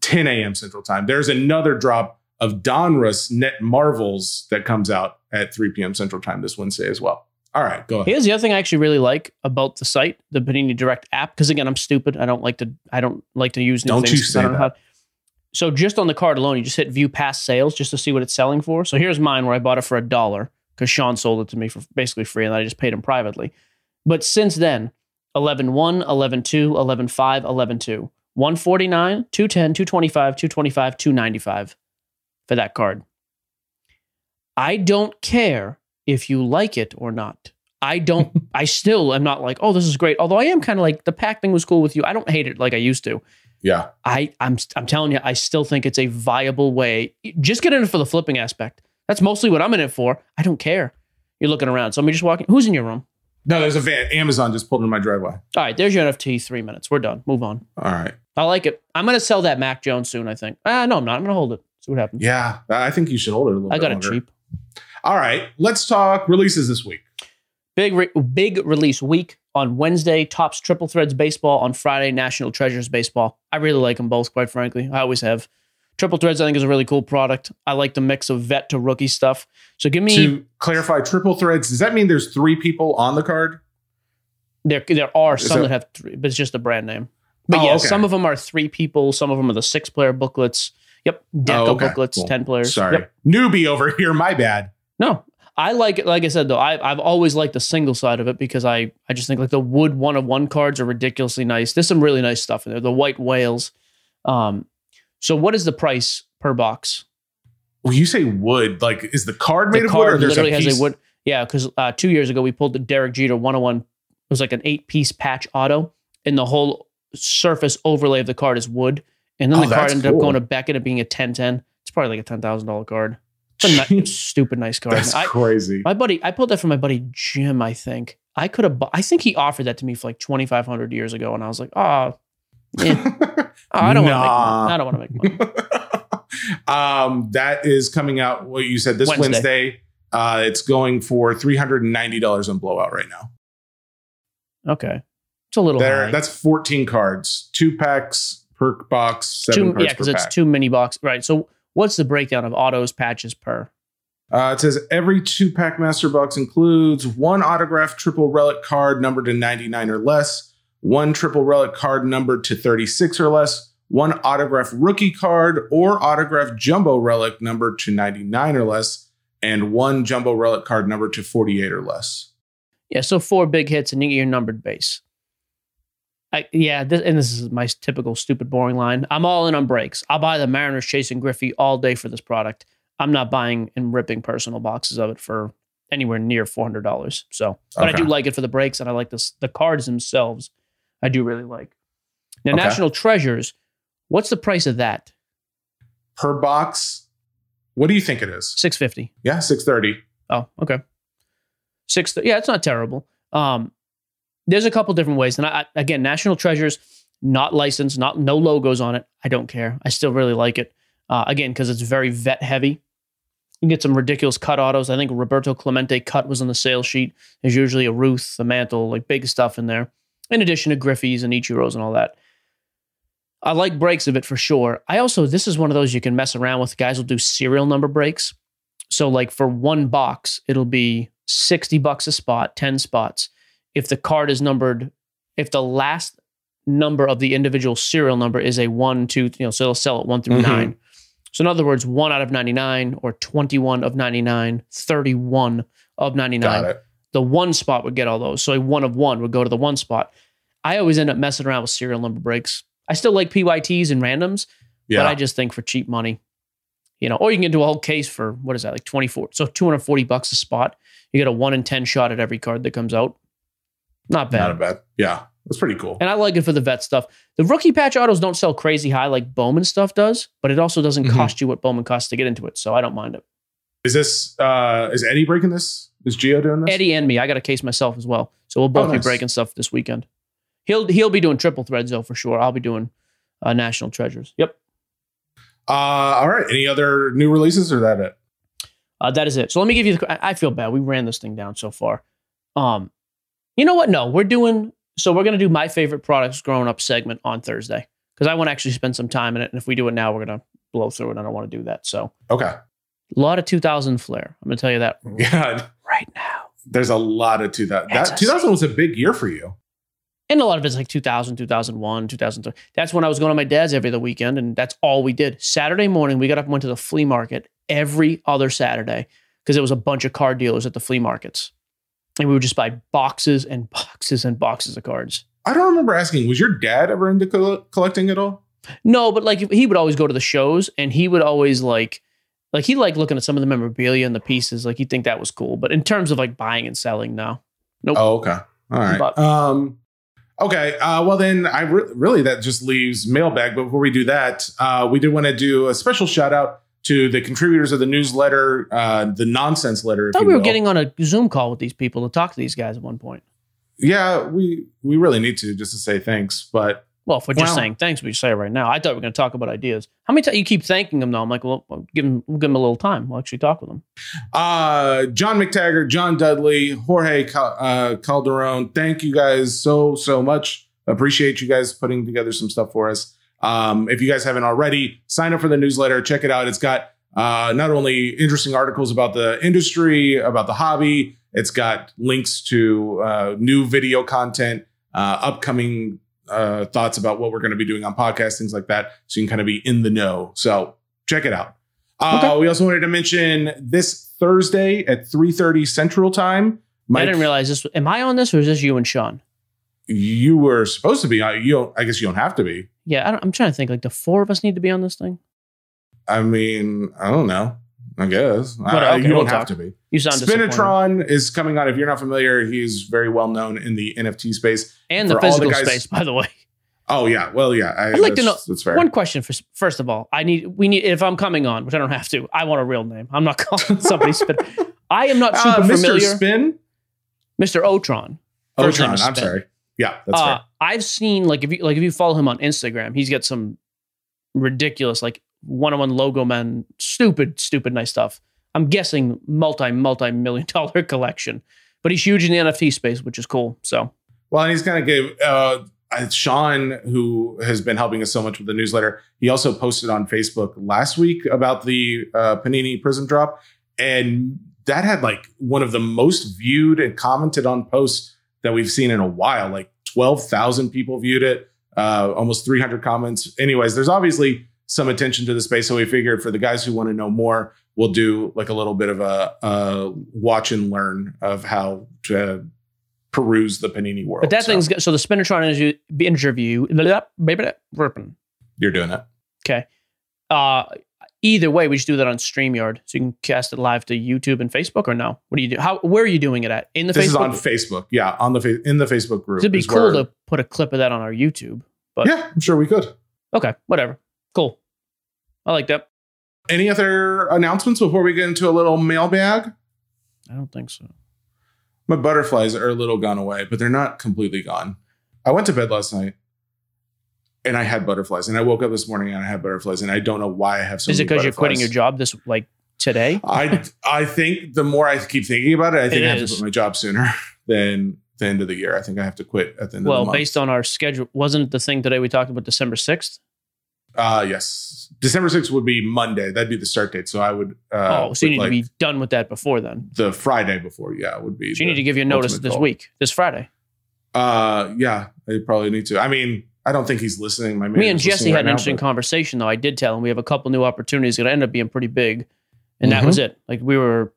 10 a.m central time there's another drop of donruss net marvels that comes out at 3 p.m central time this wednesday as well all right go ahead Here's the other thing I actually really like about the site, the Panini Direct app. Because again, I'm stupid. I don't like to. I don't like to use new Don't things. you 'cause I say don't know that. how- so just on the card alone, you just hit view past sales just to see what it's selling for. So here's mine where I bought it for a dollar because Sean sold it to me for basically free, and I just paid him privately. But since then, 11 1, 11 2, 11 5, 11 2, 149, 210, 225, 225, 295 for that card. I don't care if you like it or not. I don't, I still am not like, oh, this is great. Although I am kind of like the pack thing was cool with you. I don't hate it like I used to. yeah I, I'm, I'm telling you, I still think it's a viable way. Just get in it for the flipping aspect. That's mostly what I'm in it for. I don't care. You're looking around. Somebody just walking. Who's in your room? no there's a van amazon just pulled in my driveway All right, there's your NFT. Three minutes. We're done. Move on. all right I like it. I'm gonna sell that Mac Jones soon. I think. Ah, no, I'm not. I'm gonna hold it. See what happens. yeah i think you should hold it a little I got it cheap. All right let's talk releases this week Big re- big release week on Wednesday. Topps Triple Threads baseball on Friday. National Treasures baseball. I really like them both. Quite frankly, I always have. Triple Threads I think is a really cool product. I like the mix of vet to rookie stuff. So give me to clarify triple threads does that mean there's three people on the card there. There are some that- that have three, but it's just a brand name. Oh, but Oh, yeah, okay. some of them are three people. Some of them are the six player booklets. Yep, Deco Oh, okay. booklets, Cool. ten players. sorry Yep. newbie over here my bad No, I like it. Like I said, though, I, I've always liked the single side of it because I, I just think like the wood one of one cards are ridiculously nice. There's some really nice stuff in there. The white whales. Um, so what is the price per box? well you say wood like is the card made the of wood or card there's literally a has piece? a wood. Yeah, because uh, two years ago we pulled the Derek Jeter 101. It was like an eight piece patch auto, and the whole surface overlay of the card is wood. And then Oh, the card ended cool. up going to Beckett and being a 1010. It's probably like a ten thousand dollar card. It's a stupid nice card. that's I, crazy my buddy, I pulled that from my buddy Jim. I think I could have. bu- I think he offered that to me for like twenty five hundred years ago, and I was like, oh, eh. Oh, I don't Nah. want to make money. I don't want to make money. um, that is coming out. What you said this Wednesday. Wednesday. uh, it's going for three hundred and ninety dollars on blowout right now. Okay, it's a little There, that's fourteen cards, two packs per box, seven two, cards yeah, because it's pack. two mini box, right? So what's the breakdown of autos patches per? Uh, it says every two pack master box includes one autographed triple relic card numbered to 99 or less, one triple relic card numbered to 36 or less, one autographed rookie card or autographed jumbo relic numbered to 99 or less, and one jumbo relic card numbered to 48 or less. Yeah, so four big hits and you get your numbered base. I, yeah, this, and this is my typical stupid boring line. I'm all in on breaks. I'll buy the Mariners chasing Griffey all day for this product. I'm not buying and ripping personal boxes of it for anywhere near four hundred dollars. So, but I do like it for the breaks, and I like this the cards themselves. I do really like. Now, Okay. National Treasures. What's the price of that? Per box, what do you think it is? Six fifty. Yeah, 630. Oh, okay. Six. Yeah, it's not terrible. Um, there's a couple different ways, and I, again, National Treasures, not licensed, not no logos on it. I don't care. I still really like it. Uh, again, because it's very vet heavy. You can get some ridiculous cut autos. I think Roberto Clemente cut was on the sales sheet. There's usually a Ruth, a Mantle, like big stuff in there. In addition to Griffey's and Ichiro's and all that. I like breaks of it for sure. I also this is one of those you can mess around with. Guys will do serial number breaks. So like for one box, it'll be 60 bucks a spot, 10 spots. If the card is numbered, if the last number of the individual serial number is a one, two, you know, so they'll sell it one through Mhm. nine. So in other words, one out of 99 or 21 of 99, 31 of 99 Got it. the one spot would get all those. So a one of one would go to the one spot. I always end up messing around with serial number breaks. I still like PYTs and randoms, Yeah. But I just think for cheap money, you know, or you can do a whole case for what is that, like 24, so 240 bucks a spot. You get a one in 10 shot at every card that comes out. Not bad. Not a bad. Yeah. That's pretty cool. And I like it for the vet stuff. The rookie patch autos don't sell crazy high like Bowman stuff does, but it also doesn't Mhm. cost you what Bowman costs to get into it. So I don't mind it. Is this uh is Eddie breaking this? Is Geo doing this? Eddie and me, I got a case myself as well. So we'll both Oh, be breaking stuff this weekend. He'll he'll be doing triple threads though for sure. I'll be doing uh, national treasures. Yep. Uh all right. Any other new releases or that it? Uh, that is it. So let me give you. The, I feel bad. We ran this thing down so far. Um, you know what? No, we're doing. So we're gonna do my favorite products growing up segment on Thursday because I want to actually spend some time in it. And if we do it now, we're gonna blow through it. I don't want to do that. So Okay. a lot of 2000 flair. I'm gonna tell you that Yeah. right now. There's a lot of 2000. That's That a 2000 was a big year for you. And a lot of it's like 2000, 2001, 2003. That's when I was going to my dad's every other weekend, and that's all we did. Saturday morning, we got up and went to the flea market every other Saturday because it was a bunch of car dealers at the flea markets. And we would just buy boxes and boxes and boxes of cards. I don't remember asking, was your dad ever into coll- collecting at all? No, but like he would always go to the shows and he would always like, like he liked looking at some of the memorabilia and the pieces. Like he'd think that was cool. But in terms of like buying and selling, no. Nope. Oh, okay. All right. But- um, okay. Uh, well, then I re- really that just leaves mailbag. But before we do that, uh, we do want to do a special shout out to the contributors of the newsletter, uh, the nonsense letter. I thought we were will. getting on a Zoom call with these people to talk to these guys at one point. Yeah, we we really need to just to say thanks. But Well, if we're just saying thanks, we say it right now. I thought we were going to talk about ideas. How many times you keep thanking them though? I'm like, well, well, give them, we'll give them a little time. We'll actually talk with them. uh, John McTaggart, John Dudley, Jorge Cal- uh, Calderon, thank you guys so so much. Appreciate you guys putting together some stuff for us. Um, if you guys haven't already, sign up for the newsletter. Check it out. It's got uh, not only interesting articles about the industry, about the hobby. It's got links to uh, new video content, uh, upcoming uh, thoughts about what we're going to be doing on podcasts, things like that. So you can kind of be in the know. So check it out. Uh, Okay. We also wanted to mention this Thursday at 3:30 Central Time. I didn't realize this. Am I on this or is this you and Sean? you were supposed to be. You don't. I guess you don't have to be. Yeah, I don't, I'm trying to think. Like the four of us need to be on this thing. I mean, I don't know. I guess But, okay, you don't we'll have talk. to be. You sound. Spinatron is coming on. If you're not familiar, he's very well known in the NFT space. and the all the physical guys- space, by the way. Oh yeah, well yeah. I, I'd like to know. That's fair. One question for first of all, I need we need if I'm coming on, which I don't have to. I want a real name. I'm not calling somebody spin. I am not super Uh, Mr. familiar. Spin. Mr. Otron. Otron. I'm sorry. Yeah, that's uh, fair. I've seen like if you like if you follow him on Instagram, he's got some ridiculous like one on one logo man, stupid, stupid nice stuff. I'm guessing multi multi million dollar collection, but he's huge in the NFT space, which is cool. So Well, and he's kind of gave uh, uh, Sean, who has been helping us so much with the newsletter. He also posted on Facebook last week about the uh, Panini Prizm drop, and that had like one of the most viewed and commented on posts that we've seen in a while. Like twelve thousand people viewed it, uh, almost three hundred comments. Anyways, there's obviously some attention to the space, so we figured for the guys who want to know more, we'll do like a little bit of a, a watch and learn of how to peruse the Panini world. but that So thing's good. So the Spinatron interview, interview you're doing it. Okay. Uh, either way, we just do that on StreamYard, so you can cast it live to YouTube and Facebook, or no? What do you do? How? Where are you doing it at? In the This Facebook? is on Facebook. Yeah, on the fa- in the Facebook group. It'd be cool where- to put a clip of that on our YouTube. but- yeah, I'm sure we could. Okay, whatever. Cool. I like that. Any other announcements before we get into a little mailbag? I don't think so. My butterflies are a little gone away, but they're not completely gone. I went to bed last night and I had butterflies, and I woke up this morning and I had butterflies, and I don't know why I have so. is it because you're quitting your job this like today? I I think the more I keep thinking about it, I think It I have is. to quit my job sooner than the end of the year. I think I have to quit at the end of Well, the month. Well, based on our schedule, wasn't the thing today we talked about December sixth? Uh yes. December 6th would be Monday. That'd be the start date. So I would uh oh, so you need like, to be done with that before then. the Friday before, yeah, would be So you need to give you a notice this goal. week, this Friday. Uh yeah, I probably need to. I mean, I don't think he's listening. My Me and Jesse had right an now, interesting but- conversation, though. I did tell him we have a couple new opportunities that going to end up being pretty big, and that was Mm-hmm. it. Like we were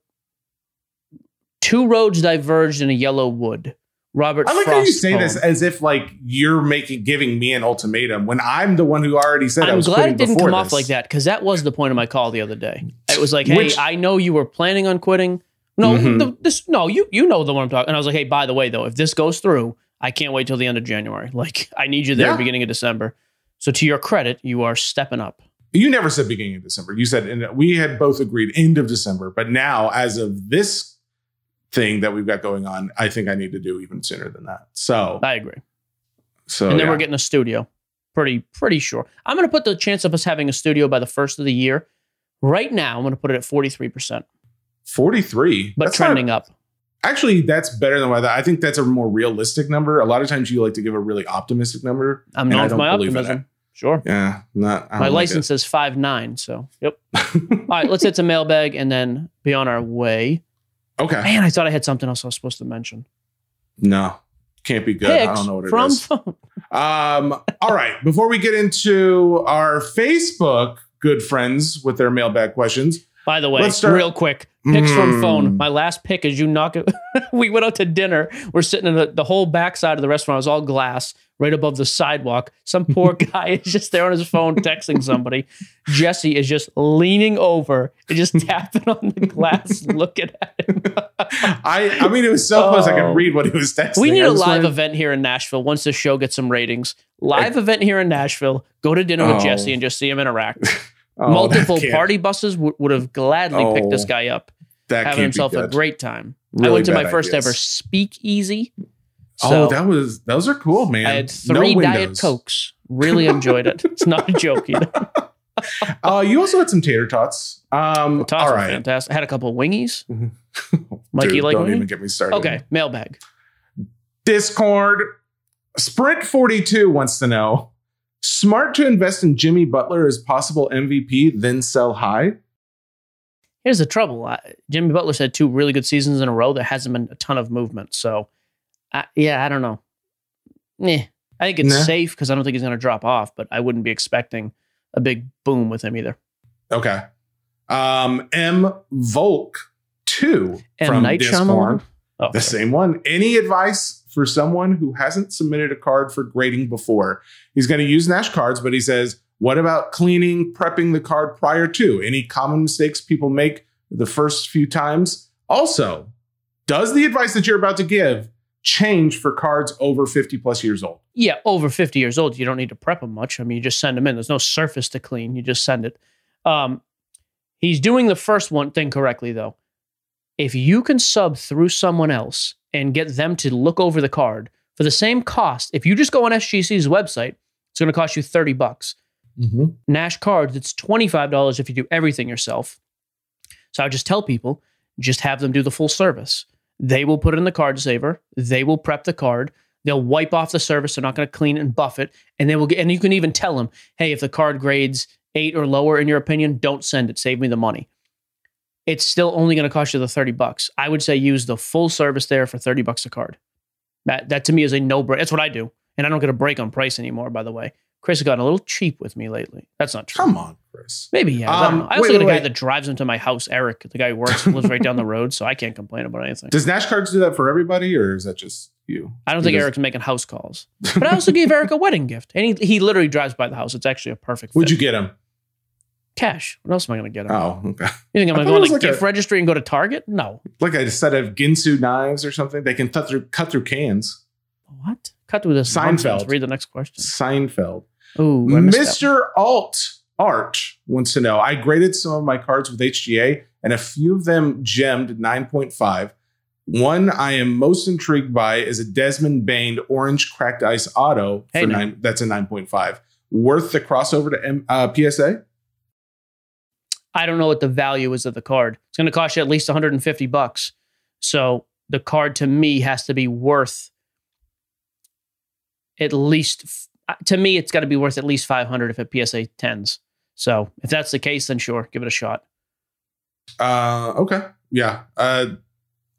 two roads diverged in a yellow wood. Robert I like Frost how you say poem. this as if like you're making giving me an ultimatum when I'm the one who already said I I'm glad it didn't come off like that because that was the point of my call the other day. It was like, hey, Which- I know you were planning on quitting. No, Mhm. the, this no, you you know the one I'm talking. And I was like, hey, by the way, though, if this goes through, I can't wait till the end of January. Like, I need you there Yeah. beginning of December. So to your credit, you are stepping up. You never said beginning of December. You said and we had both agreed end of December, but now as of this thing that we've got going on, I think I need to do even sooner than that. So, I agree. so and then yeah. we're getting a studio. Pretty pretty sure. I'm going to put the chance of us having a studio by the first of the year. Right now, I'm going to put it at 43 percent, 43, but That's not- trending up. Actually, that's better than what I, I think. That's a more realistic number. A lot of times, you like to give a really optimistic number. I'm known for don't my optimism. Sure. Yeah, not I My don't like license says five nine. So yep. All right, let's hit some mailbag and then be on our way. okay, Man, I thought I had something else I was supposed to mention. no, can't be good. I don't know what it from is. phone. Um, all right. Before we get into our Facebook good friends with their mailbag questions, By the way, Let's start- real quick, picks from Mm. phone. My last pick is you knock it. we went out to dinner. We're sitting in the, the whole backside of the restaurant It was all glass, right above the sidewalk. Some poor guy is just there on his phone texting somebody. Jesse is just leaning over and just tapping on the glass, looking at him. I I mean it was so close I Oh. could read what he was texting. We need a live event here in Nashville once the show gets some ratings. Live event here in Nashville. Go to dinner with Oh. Jesse and just see him interact. Oh, Multiple party buses w- would have gladly picked this Oh, guy up, that having himself a great time. I went to my first ideas. ever speakeasy. oh, that was those are cool, man. I had No Diet. Cokes. Really enjoyed it. It's not a joke either. Uh, you also had some tater tots. Um, The tots all were fantastic. I had a couple of wingies. Mikey, Dude, like don't wingy? even get me started. Okay, mailbag. Discord. Sprint 42 wants to know smart to invest in Jimmy Butler as possible MVP, then sell high? Here's the trouble. Jimmy Butler's had two really good seasons in a row. There hasn't been a ton of movement. So, I, yeah, I don't know. Nah. I think it's Nah. safe because I don't think he's going to drop off, but I wouldn't be expecting a big boom with him either. Okay. Um, M Volk 2 M. from Night Discord. Oh, The sorry. same one. Any advice for someone who hasn't submitted a card for grading before? He's going to use Nash cards, but he says, what about cleaning, prepping the card prior to? Any common mistakes people make the first few times? Also, does the advice that you're about to give change for cards over 50 plus years old? Yeah, over 50 years old, you don't need to prep them much. I mean, you just send them in. There's no surface to clean. You just send it. Um, he's doing the first one thing correctly, though. If you can sub through someone else and get them to look over the card for the same cost, if you just go on SGC's website, it's going to cost you 30 bucks. Mm-hmm. Nash cards, it's $25 if you do everything yourself. So I just tell people, just have them do the full service. They will put it in the card saver. They will prep the card. They'll wipe off the service. They're not going to clean it and buff it. And they will get, and you can even tell them, hey, if the card grades eight or lower in your opinion, don't send it. Save me the money. It's still only going to cost you the 30 bucks. I would say use the full service there for 30 bucks a card. That that to me is a no brainer. That's what I do. And I don't get a break on price anymore, by the way. Chris has gotten a little cheap with me lately. That's not true. Come on, Chris. Maybe yeah. I, Um. I also wait, got a guy wait. that drives into my house, Eric, the guy who works lives right down the road, so I can't complain about anything. Does Nash cards do that for everybody, or is that just you? I don't think does- Eric's making house calls, but I also gave Eric a wedding gift, and he he literally drives by the house. It's actually a perfect. Fit. Would you get him? Cash? What else am I going to get? Oh, okay. You think I'm going to go to like gift a- registry and go to Target? No. Like a set of Ginsu knives or something. They can cut through cut through cans. What? Cut through this Seinfeld. nonsense. Read the next question. Seinfeld. Ooh, I missed that one. Mr. Alt Art wants to know. I graded some of my cards with HGA, and a few of them gemmed 9.5. One I am most intrigued by is a Desmond Bane Orange Cracked Ice Auto. Hey, for nine, that's a 9.5. Worth the crossover to M, uh, PSA? I don't know what the value is of the card. It's going to cost you at least 150 bucks. So the card to me has to be worth at least uh, to me it's got to be worth at least 500 if it PSA 10s. So if that's the case then sure, give it a shot. Uh, okay. Yeah. Uh,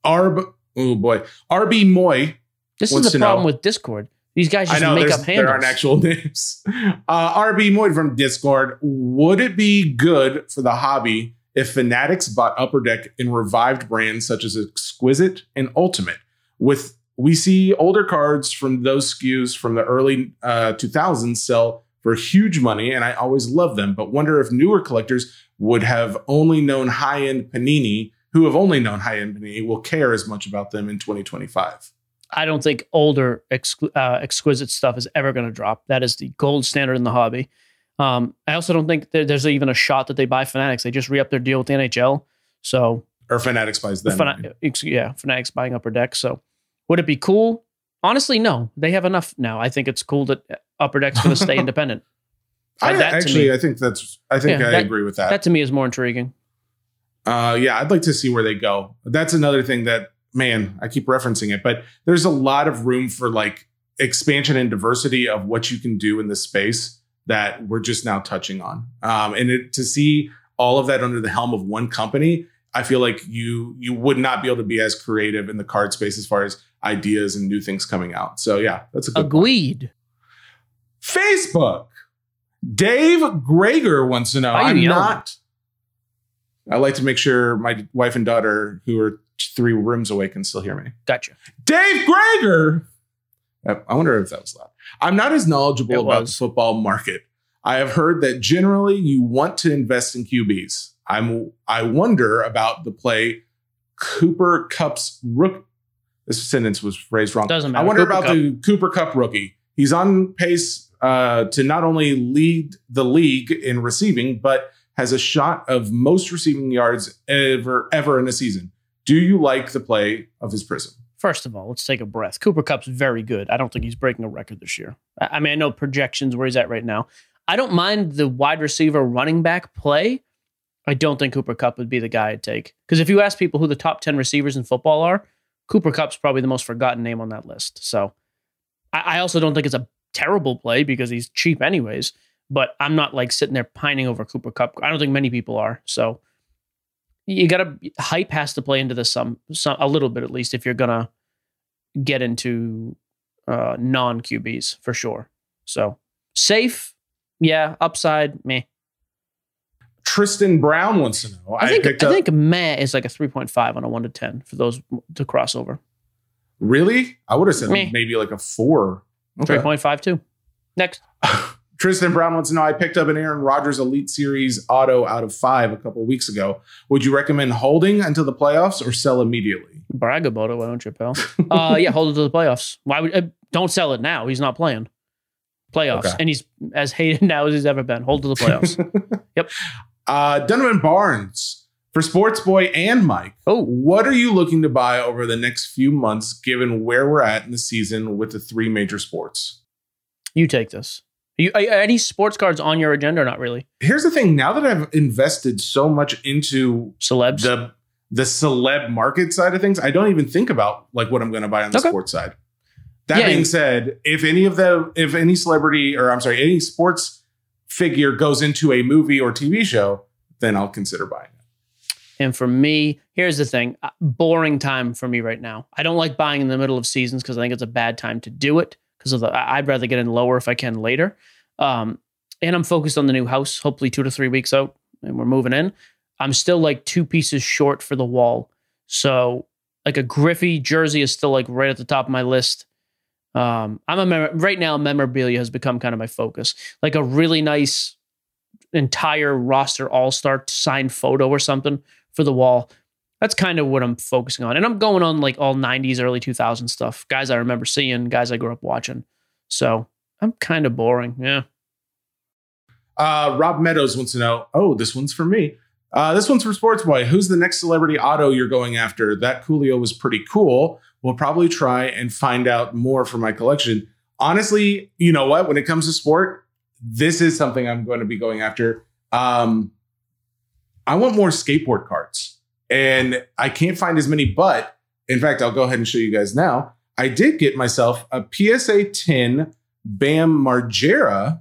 Arb, oh boy. RB Moy This is the problem know. with Discord. These guys just know make up handles. there aren't actual names. Uh, RB Moyd from Discord. Would it be good for the hobby if Fanatics bought Upper Deck in revived brands such as Exquisite and Ultimate with we see older cards from those SKUs from the early uh, 2000s sell for huge money, and I always love them, but wonder if newer collectors would have only known high end Panini, who have only known high end Panini, will care as much about them in 2025. I don't think older uh, exquisite stuff is ever going to drop. That is the gold standard in the hobby. Um, I also don't think there, there's even a shot that they buy Fanatics. They just re up their deal with the NHL. So, Or Fanatics buys them. Fana- yeah, Fanatics buying Upper Deck. So, would it be cool? Honestly, no. They have enough now. I think it's cool that Upper Deck's going to stay independent. I, that actually, me- I think that's. I think Yeah, I that- agree with that. That to me is more intriguing. Uh, yeah, I'd like to see where they go. That's another thing that, man, I keep referencing it, but there's a lot of room for like expansion and diversity of what you can do in this space that we're just now touching on. Um, and it, to see all of that under the helm of one company, I feel like you you would not be able to be as creative in the card space as far as ideas and new things coming out. So yeah, that's a good point. Agreed. Facebook. Dave Greger wants to know. Why are you I'm not. I like to make sure my wife and daughter, who are three rooms away, can still hear me. Gotcha. Dave Greger. I wonder if that was loud. I'm not as knowledgeable It about was. the football market. I have heard that generally you want to invest in QBs. I'm. I wonder about the play Cooper Kupp's rook. This sentence was phrased wrong. Doesn't matter. I wonder Cooper about Kupp. the Cooper Kupp rookie. He's on pace uh, to not only lead the league in receiving, but has a shot of most receiving yards ever ever in a season. Do you like the play of his Prizm? First of all, let's take a breath. Cooper Kupp's very good. I don't think he's breaking a record this year. I I mean, I know projections where he's at right now. I don't mind the wide receiver running back play. I don't think Cooper Kupp would be the guy I'd take. Because if you ask people who the top 10 receivers in football are, Cooper Kupp's probably the most forgotten name on that list. So I, I also don't think it's a terrible play because he's cheap anyways. But I'm not like sitting there pining over Cooper Kupp. I don't think many people are. So you got to hype has to play into this some, some a little bit at least if you're gonna get into uh, non QBs for sure. So safe, yeah. Upside, me. Tristan Brown wants to know. I think picked I up- think meh is like a three point five on a one to ten for those to crossover. really. I would have said Meh. maybe like a four. Three Okay. point five two. Next, Tristan Brown wants to know. I picked up an Aaron Rodgers Elite Series auto out of five a couple weeks ago. Would you recommend holding until the playoffs or sell immediately? brag about it, why don't you, pal? uh, yeah, hold it to the playoffs. Why would uh, don't sell it now? He's not playing playoffs, Okay. and he's as hated now as he's ever been. Hold to the playoffs. Yep. Uh, Donovan Barnes for Sports Boy and Mike. Oh. what are you looking to buy over the next few months, given where we're at in the season with the three major sports? you take this. You, are, are any sports cards on your agenda or not really? Here's the thing: now that I've invested so much into Celebs. the the celeb market side of things, I don't even think about like what I'm going to buy on the Okay. sports side. That Yeah, being said, if any of the if any celebrity or I'm sorry, any sports figure goes into a movie or TV show, then I'll consider buying it. And for me, here's the thing uh, boring time for me right now. I don't like buying in the middle of seasons because I think it's a bad time to do it because I'd rather get in lower if I can later. Um, and I'm focused on the new house, hopefully two to three weeks out, and we're moving in. I'm still like two pieces short for the wall. So, like a Griffey jersey is still like right at the top of my list. Um, I'm a mem- right now. Memorabilia has become kind of my focus. Like a really nice entire roster all star signed photo or something for the wall. That's kind of what I'm focusing on. And I'm going on like all 90s, early 2000s stuff. Guys I remember seeing, guys I grew up watching. So I'm kind of boring. Yeah. Uh, Rob Meadows wants to know. Oh, this one's for me. Uh, this one's for Sports Boy. Who's the next celebrity auto you're going after? That Coolio was pretty cool. We'll probably try and find out more for my collection. Honestly, you know what? When it comes to sport, this is something I'm going to be going after. Um, I want more skateboard cards, and I can't find as many. But in fact, I'll go ahead and show you guys now. I did get myself a PSA 10 Bam Margera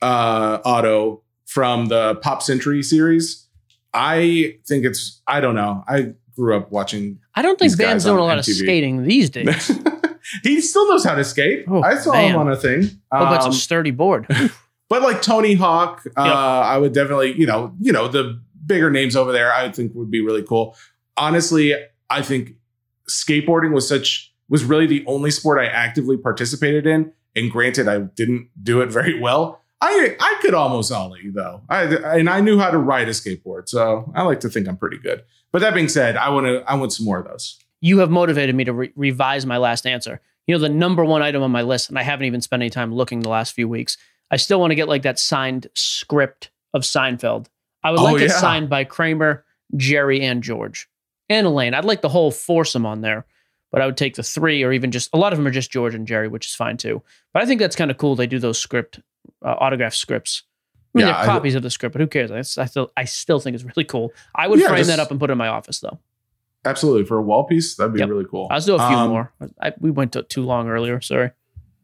uh, auto from the Pop Century series. I think it's, I don't know. I grew up watching. I don't think Bam's doing a lot of skating these days. he still knows how to skate. Oh, I saw him on a thing. Oh, but it's Um, a sturdy board. but like Tony Hawk, uh, Yep. I would definitely, you know, you know, the bigger names over there, I think would be really cool. Honestly, I think skateboarding was such was really the only sport I actively participated in. And granted, I didn't do it very well. I I could almost ollie though. I and I knew how to ride a skateboard, so I like to think I'm pretty good. But that being said, I want to I want some more of those. You have motivated me to re- revise my last answer. You know, the number one item on my list, and I haven't even spent any time looking the last few weeks. I still want to get like that signed script of Seinfeld. I would Oh, like it yeah. signed by Kramer, Jerry, and George, and Elaine. I'd like the whole foursome on there, but I would take the three, or even just a lot of them are just George and Jerry, which is fine too. But I think that's kind of cool. They do those script uh, autograph scripts. I mean, Yeah, they're I- copies of the script, but who cares? I, I still, I still think it's really cool. I would Yeah, frame just- that up and put it in my office, though. Absolutely for a wall piece, that'd be Yep. really cool. I'll do a few Um, more. I, we went to too long earlier. Sorry.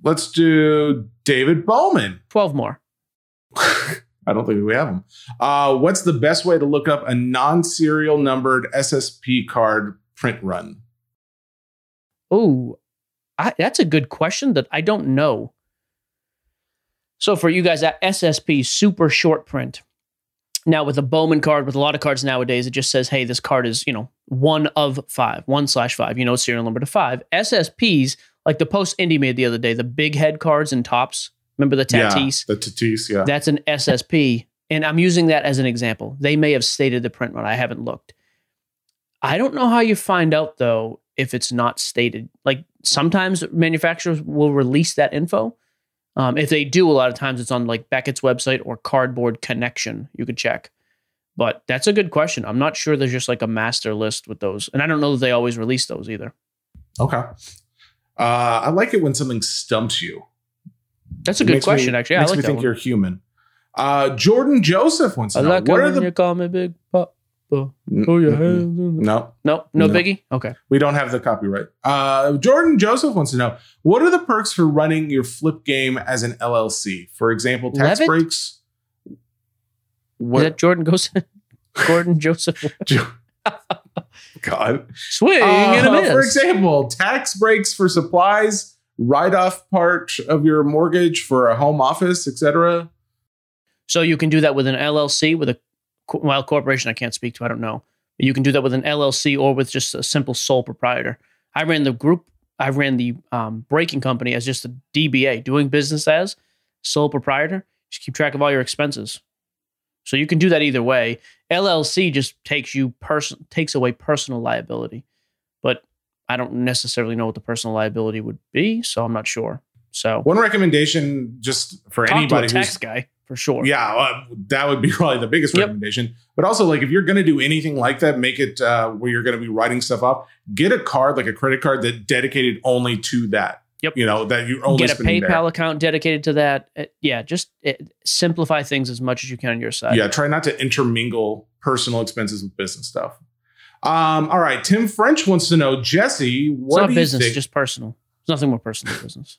Let's do David Bowman. 12 more. I don't think we have them. Uh, what's the best way to look up a non-serial numbered SSP card print run? Oh, that's a good question that I don't know. So for you guys at SSP, super short print. Now with a Bowman card, with a lot of cards nowadays, it just says, "Hey, this card is you know one of five, one slash five. You know, serial number to five. SSPs, like the post Indie made the other day, the big head cards and Topps. Remember the Tatis? Yeah, the Tatis, yeah. That's an SSP. And I'm using that as an example. They may have stated the print run. I haven't looked. I don't know how you find out though if it's not stated. Like sometimes manufacturers will release that info. Um, if they do, a lot of times it's on like Beckett's website or Cardboard Connection. You could check. But that's a good question. I'm not sure there's just like a master list with those. And I don't know that they always release those either. Okay. Uh, I like it when something stumps you. That's a good makes me- question, actually. I makes like me think one. you're human. Uh, Jordan Joseph wants to I know like what are the you call me Big. Mm, Oh, your hands in the- No, No, no, No. biggie. Okay. we don't have the copyright. Uh, Jordan Joseph wants to know what are the perks for running your flip game as an LLC? For example, tax Levitt? breaks. Is What? that Jordan goes Gordon Joseph God. swing and a Uh, miss. for example, tax breaks for supplies, write off part of your mortgage for a home office, etc. so you can do that with an LLC with a well corporation. I can't speak to. I don't know. You can do that with an LLC or with just a simple sole proprietor. I ran the group. I ran the um, braking company as just a DBA, doing business as sole proprietor. Just keep track of all your expenses. So you can do that either way. LLC just takes you person takes away personal liability, I don't necessarily know what the personal liability would be, so I'm not sure. So One recommendation, just for talk anybody tax guy for sure. yeah, uh, that would be probably the biggest Yep. recommendation. But also, like if you're going to do anything like that, make it uh, where you're going to be writing stuff off. Get a card, like a credit card, that dedicated only to that. Yep. You know that you only get a PayPal there. account dedicated to that. Uh, yeah, just uh, simplify things as much as you can on your side. Yeah, try not to intermingle personal expenses with business stuff. Um, all right, Tim French wants to know, Jesse, it's what not do business, you think? just personal. There's nothing more personal than business.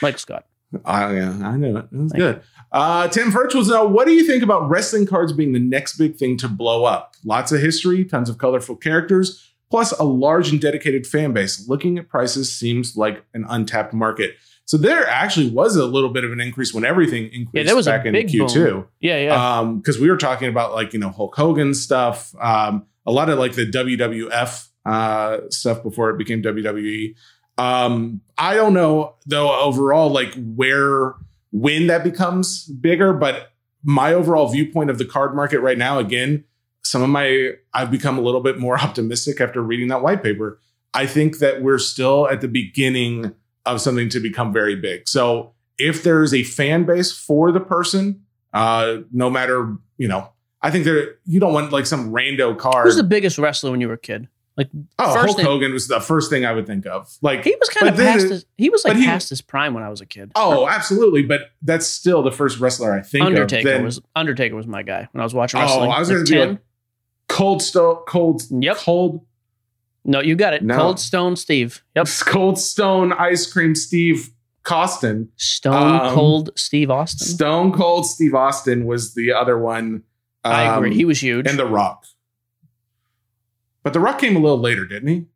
Mike Scott. Oh, yeah, I knew it. It was Thank good. Uh, Tim French wants to know, what do you think about wrestling cards being the next big thing to blow up? Lots of history, tons of colorful characters, plus a large and dedicated fan base. Looking at prices seems like an untapped market. So there actually was a little bit of an increase when everything increased Yeah, there was a back in big Q2. boom. Yeah, yeah. Um, because we were talking about like you know Hulk Hogan stuff, um, a lot of like the WWF uh stuff before it became WWE. Um, I don't know though overall like where when that becomes bigger, but my overall viewpoint of the card market right now, again, some of my I've become a little bit more optimistic after reading that white paper. I think that we're still at the beginning of something to become very big. So if there's a fan base for the person, uh, no matter, you know, I think there you don't want like some rando card. Who's the biggest wrestler when you were a kid? Like oh, Hulk thing- Hogan was the first thing I would think of. Like he was kind of past it- his, he was like he- past his prime when I was a kid. Oh, absolutely. But that's still the first wrestler I think Undertaker of. Then was Undertaker was my guy when I was watching wrestling. Oh, wrestling. I was like gonna be 10. like- Cold Stone, Cold, Yep. Cold, no, you got it. No. Cold Stone Steve. Yep. Cold Stone Ice Cream Steve Costin. Stone Um, Cold Steve Austin. Stone Cold Steve Austin was the other one. I agree. Um, He was huge. and The Rock. But The Rock came a little later, didn't he?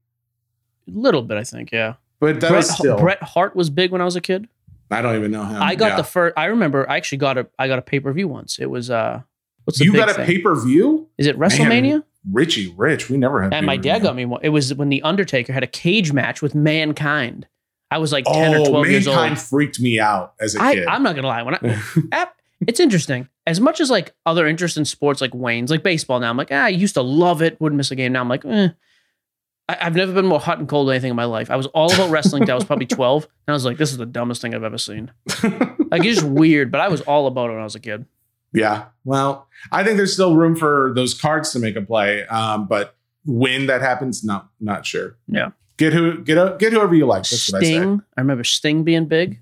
a little bit, I think. Yeah. But that Bret, was still. Bret Hart was big when I was a kid. I don't even know him. I got Yeah. the first. I remember. I actually got a. I got a pay per view once. It was uh. What's the You got a pay per view? Is it WrestleMania? Richie Rich. We never had. And my dad got me one. It was when the Undertaker had a cage match with Mankind. I was like ten oh, or twelve years old. Mankind freaked me out as a I, kid. I'm not gonna lie. When I, it's interesting. As much as like other interest in sports like Wayne's, like baseball now, I'm like, ah, I used to love it, wouldn't miss a game. Now I'm like, eh. I, I've never been more hot and cold than anything in my life. I was all about wrestling till I was probably 12. And I was like, this is the dumbest thing I've ever seen. Like it's just weird, but I was all about it when I was a kid. yeah. Well, I think there's still room for those cards to make a play. Um, but when that happens, not not sure. Yeah. Get who get a, get whoever you like. That's what I. Sting. I, remember Sting being big.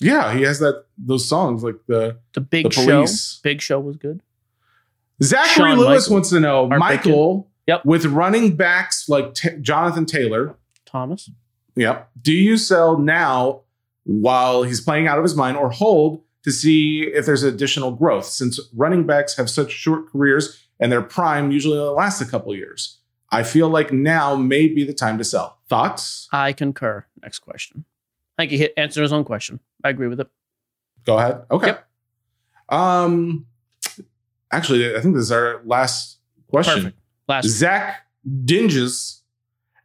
Yeah, he has that those songs like the The big the show. Big show was good. Zachary Shawn Lewis Michaels. wants to know Art Michael. Yep. With running backs like Ta Jonathan Taylor. Thomas. Yep. Do you sell now while he's playing out of his mind or hold to see if there's additional growth since running backs have such short careers and their prime usually only lasts a couple years? I feel like now may be the time to sell. Thoughts? I concur. Next question. I think he hit answered his own question. I agree with it. Go ahead. Okay. Yep. Um actually, I think this is our last question. Perfect. Last Zach Dinges.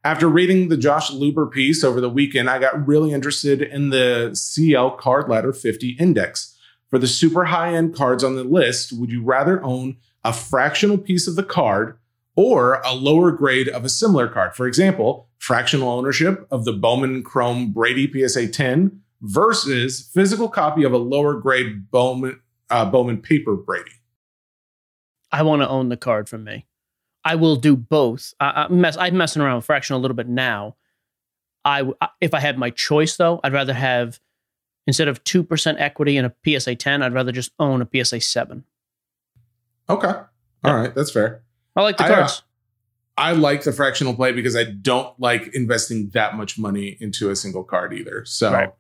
After reading the Josh Luber piece over the weekend, I got really interested in the CL Card Ladder 50 Index. For the super high end cards on the list, would you rather own a fractional piece of the card or a lower grade of a similar card? For example, fractional ownership of the Bowman Chrome Brady PSA 10 versus physical copy of a lower grade Bowman uh, Bowman Paper Brady. I want to own the card from me. I will do both. I, I mess, I'm messing around with fractional a little bit now. I, if I had my choice though, I'd rather have instead of two percent equity in a PSA 10, I'd rather just own a PSA 7. Okay. All right. That's fair. I like the I, uh, cards. I like the fractional play because I don't like investing that much money into a single card either. So Right.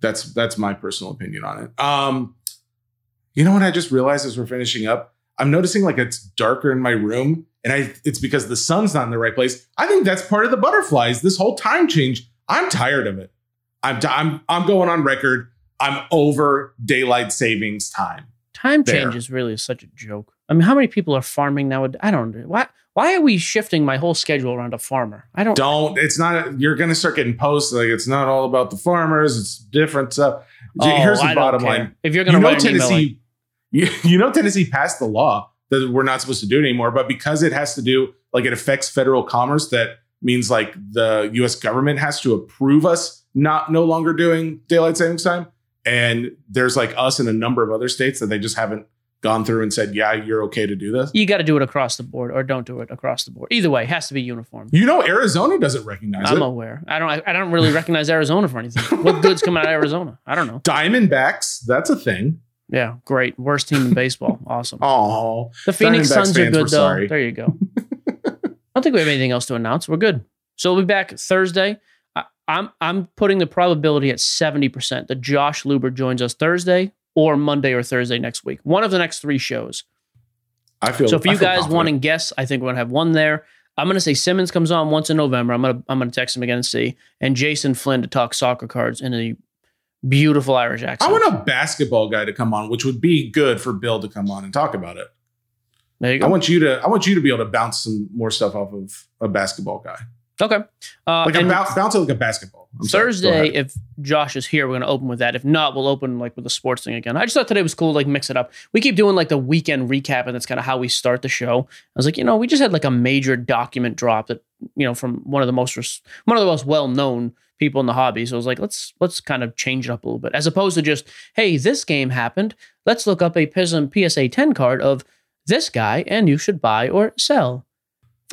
that's that's my personal opinion on it. Um, you know what I just realized as we're finishing up? I'm noticing like it's darker in my room, and I it's because the sun's not in the right place. I think that's part of the butterflies. This whole time change. I'm tired of it. I'm I'm I'm going on record. I'm over daylight savings time. Time there. change is really such a joke. I mean, how many people are farming now? I don't. Why? Why are we shifting my whole schedule around a farmer? I don't. don't it's not you're gonna start getting posts like it's not all about the farmers it's different stuff Oh, here's the I bottom line If you're gonna you know write an email like- tennessee you, you know tennessee passed the law that we're not supposed to do it anymore but because it has to do like it affects federal commerce that means like the us government has to approve us not no longer doing daylight savings time and there's like us and a number of other states that they just haven't gone through and said yeah you're okay to do this you got to do it across the board, or don't do it across the board. Either way, it has to be uniform. you know arizona doesn't recognize I'm it aware. I don't. I don't really recognize Arizona for anything. What good's coming out of Arizona? I don't know. diamondbacks that's a thing Yeah, great. Worst team in baseball. Awesome. oh The Phoenix Diamondbacks Suns are fans, good though. sorry. There you go. I don't think we have anything else to announce. We're good. So we'll be back Thursday. I, I'm I'm putting the probability at seventy percent that Josh Luber joins us Thursday or Monday or Thursday next week. One of the next three shows. I feel So if you guys want to guess, I think we're gonna have one there. I'm gonna say Simmons comes on once in November. I'm gonna I'm gonna text him again and see. And Jason Flynn to talk soccer cards in a beautiful Irish accent. I want a basketball guy to come on, which would be good for Bill to come on and talk about it. there you I want you to I want you to be able to bounce some more stuff off of a basketball guy. Okay. Uh, Like a bounce, bounce it like a basketball. I'm Thursday, if Josh is here, we're gonna open with that. If not, we'll open like with the sports thing again. I just thought today was cool, like mix it up. We keep doing like the weekend recap, and that's kind of how we start the show. I was like, you know, we just had like a major document drop that you know from one of the most res- one of the most well known people in the hobby. So I was like, let's let's kind of change it up a little bit, as opposed to just, hey, this game happened. Let's look up a Prizm PSA 10 card of this guy, and you should buy or sell.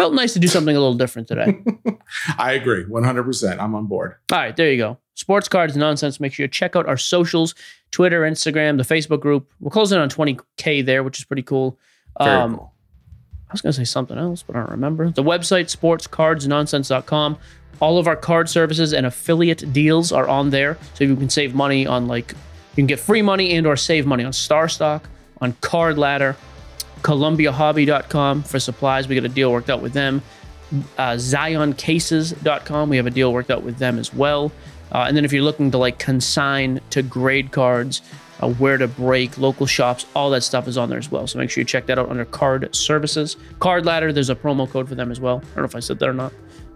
Felt nice to do something a little different today. I agree 100%. I'm on board. All right, there you go. Sports cards nonsense. Make sure you check out our socials Twitter, Instagram, the Facebook group. We're closing on 20K there, which is pretty cool. Um, cool. I was going to say something else, but I don't remember. The website, sportscardsnonsense.com. All of our card services and affiliate deals are on there. So you can save money on like, you can get free money and or save money on Star Stock, on Card Ladder, ColumbiaHobby.com for supplies. We got a deal worked out with them. Uh, ZionCases.com. We have a deal worked out with them as well. Uh, and then if you're looking to like consign to grade cards, uh, where to break, local shops, all that stuff is on there as well. So make sure you check that out under card services. Card ladder, there's a promo code for them as well. I don't know if I said that or not.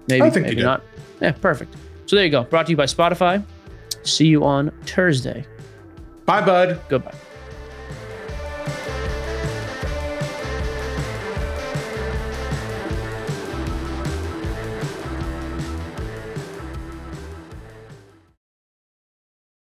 Maybe, I think maybe not. Yeah, perfect. So there you go. Brought to you by Spotify. See you on Thursday. Bye, bud. Goodbye.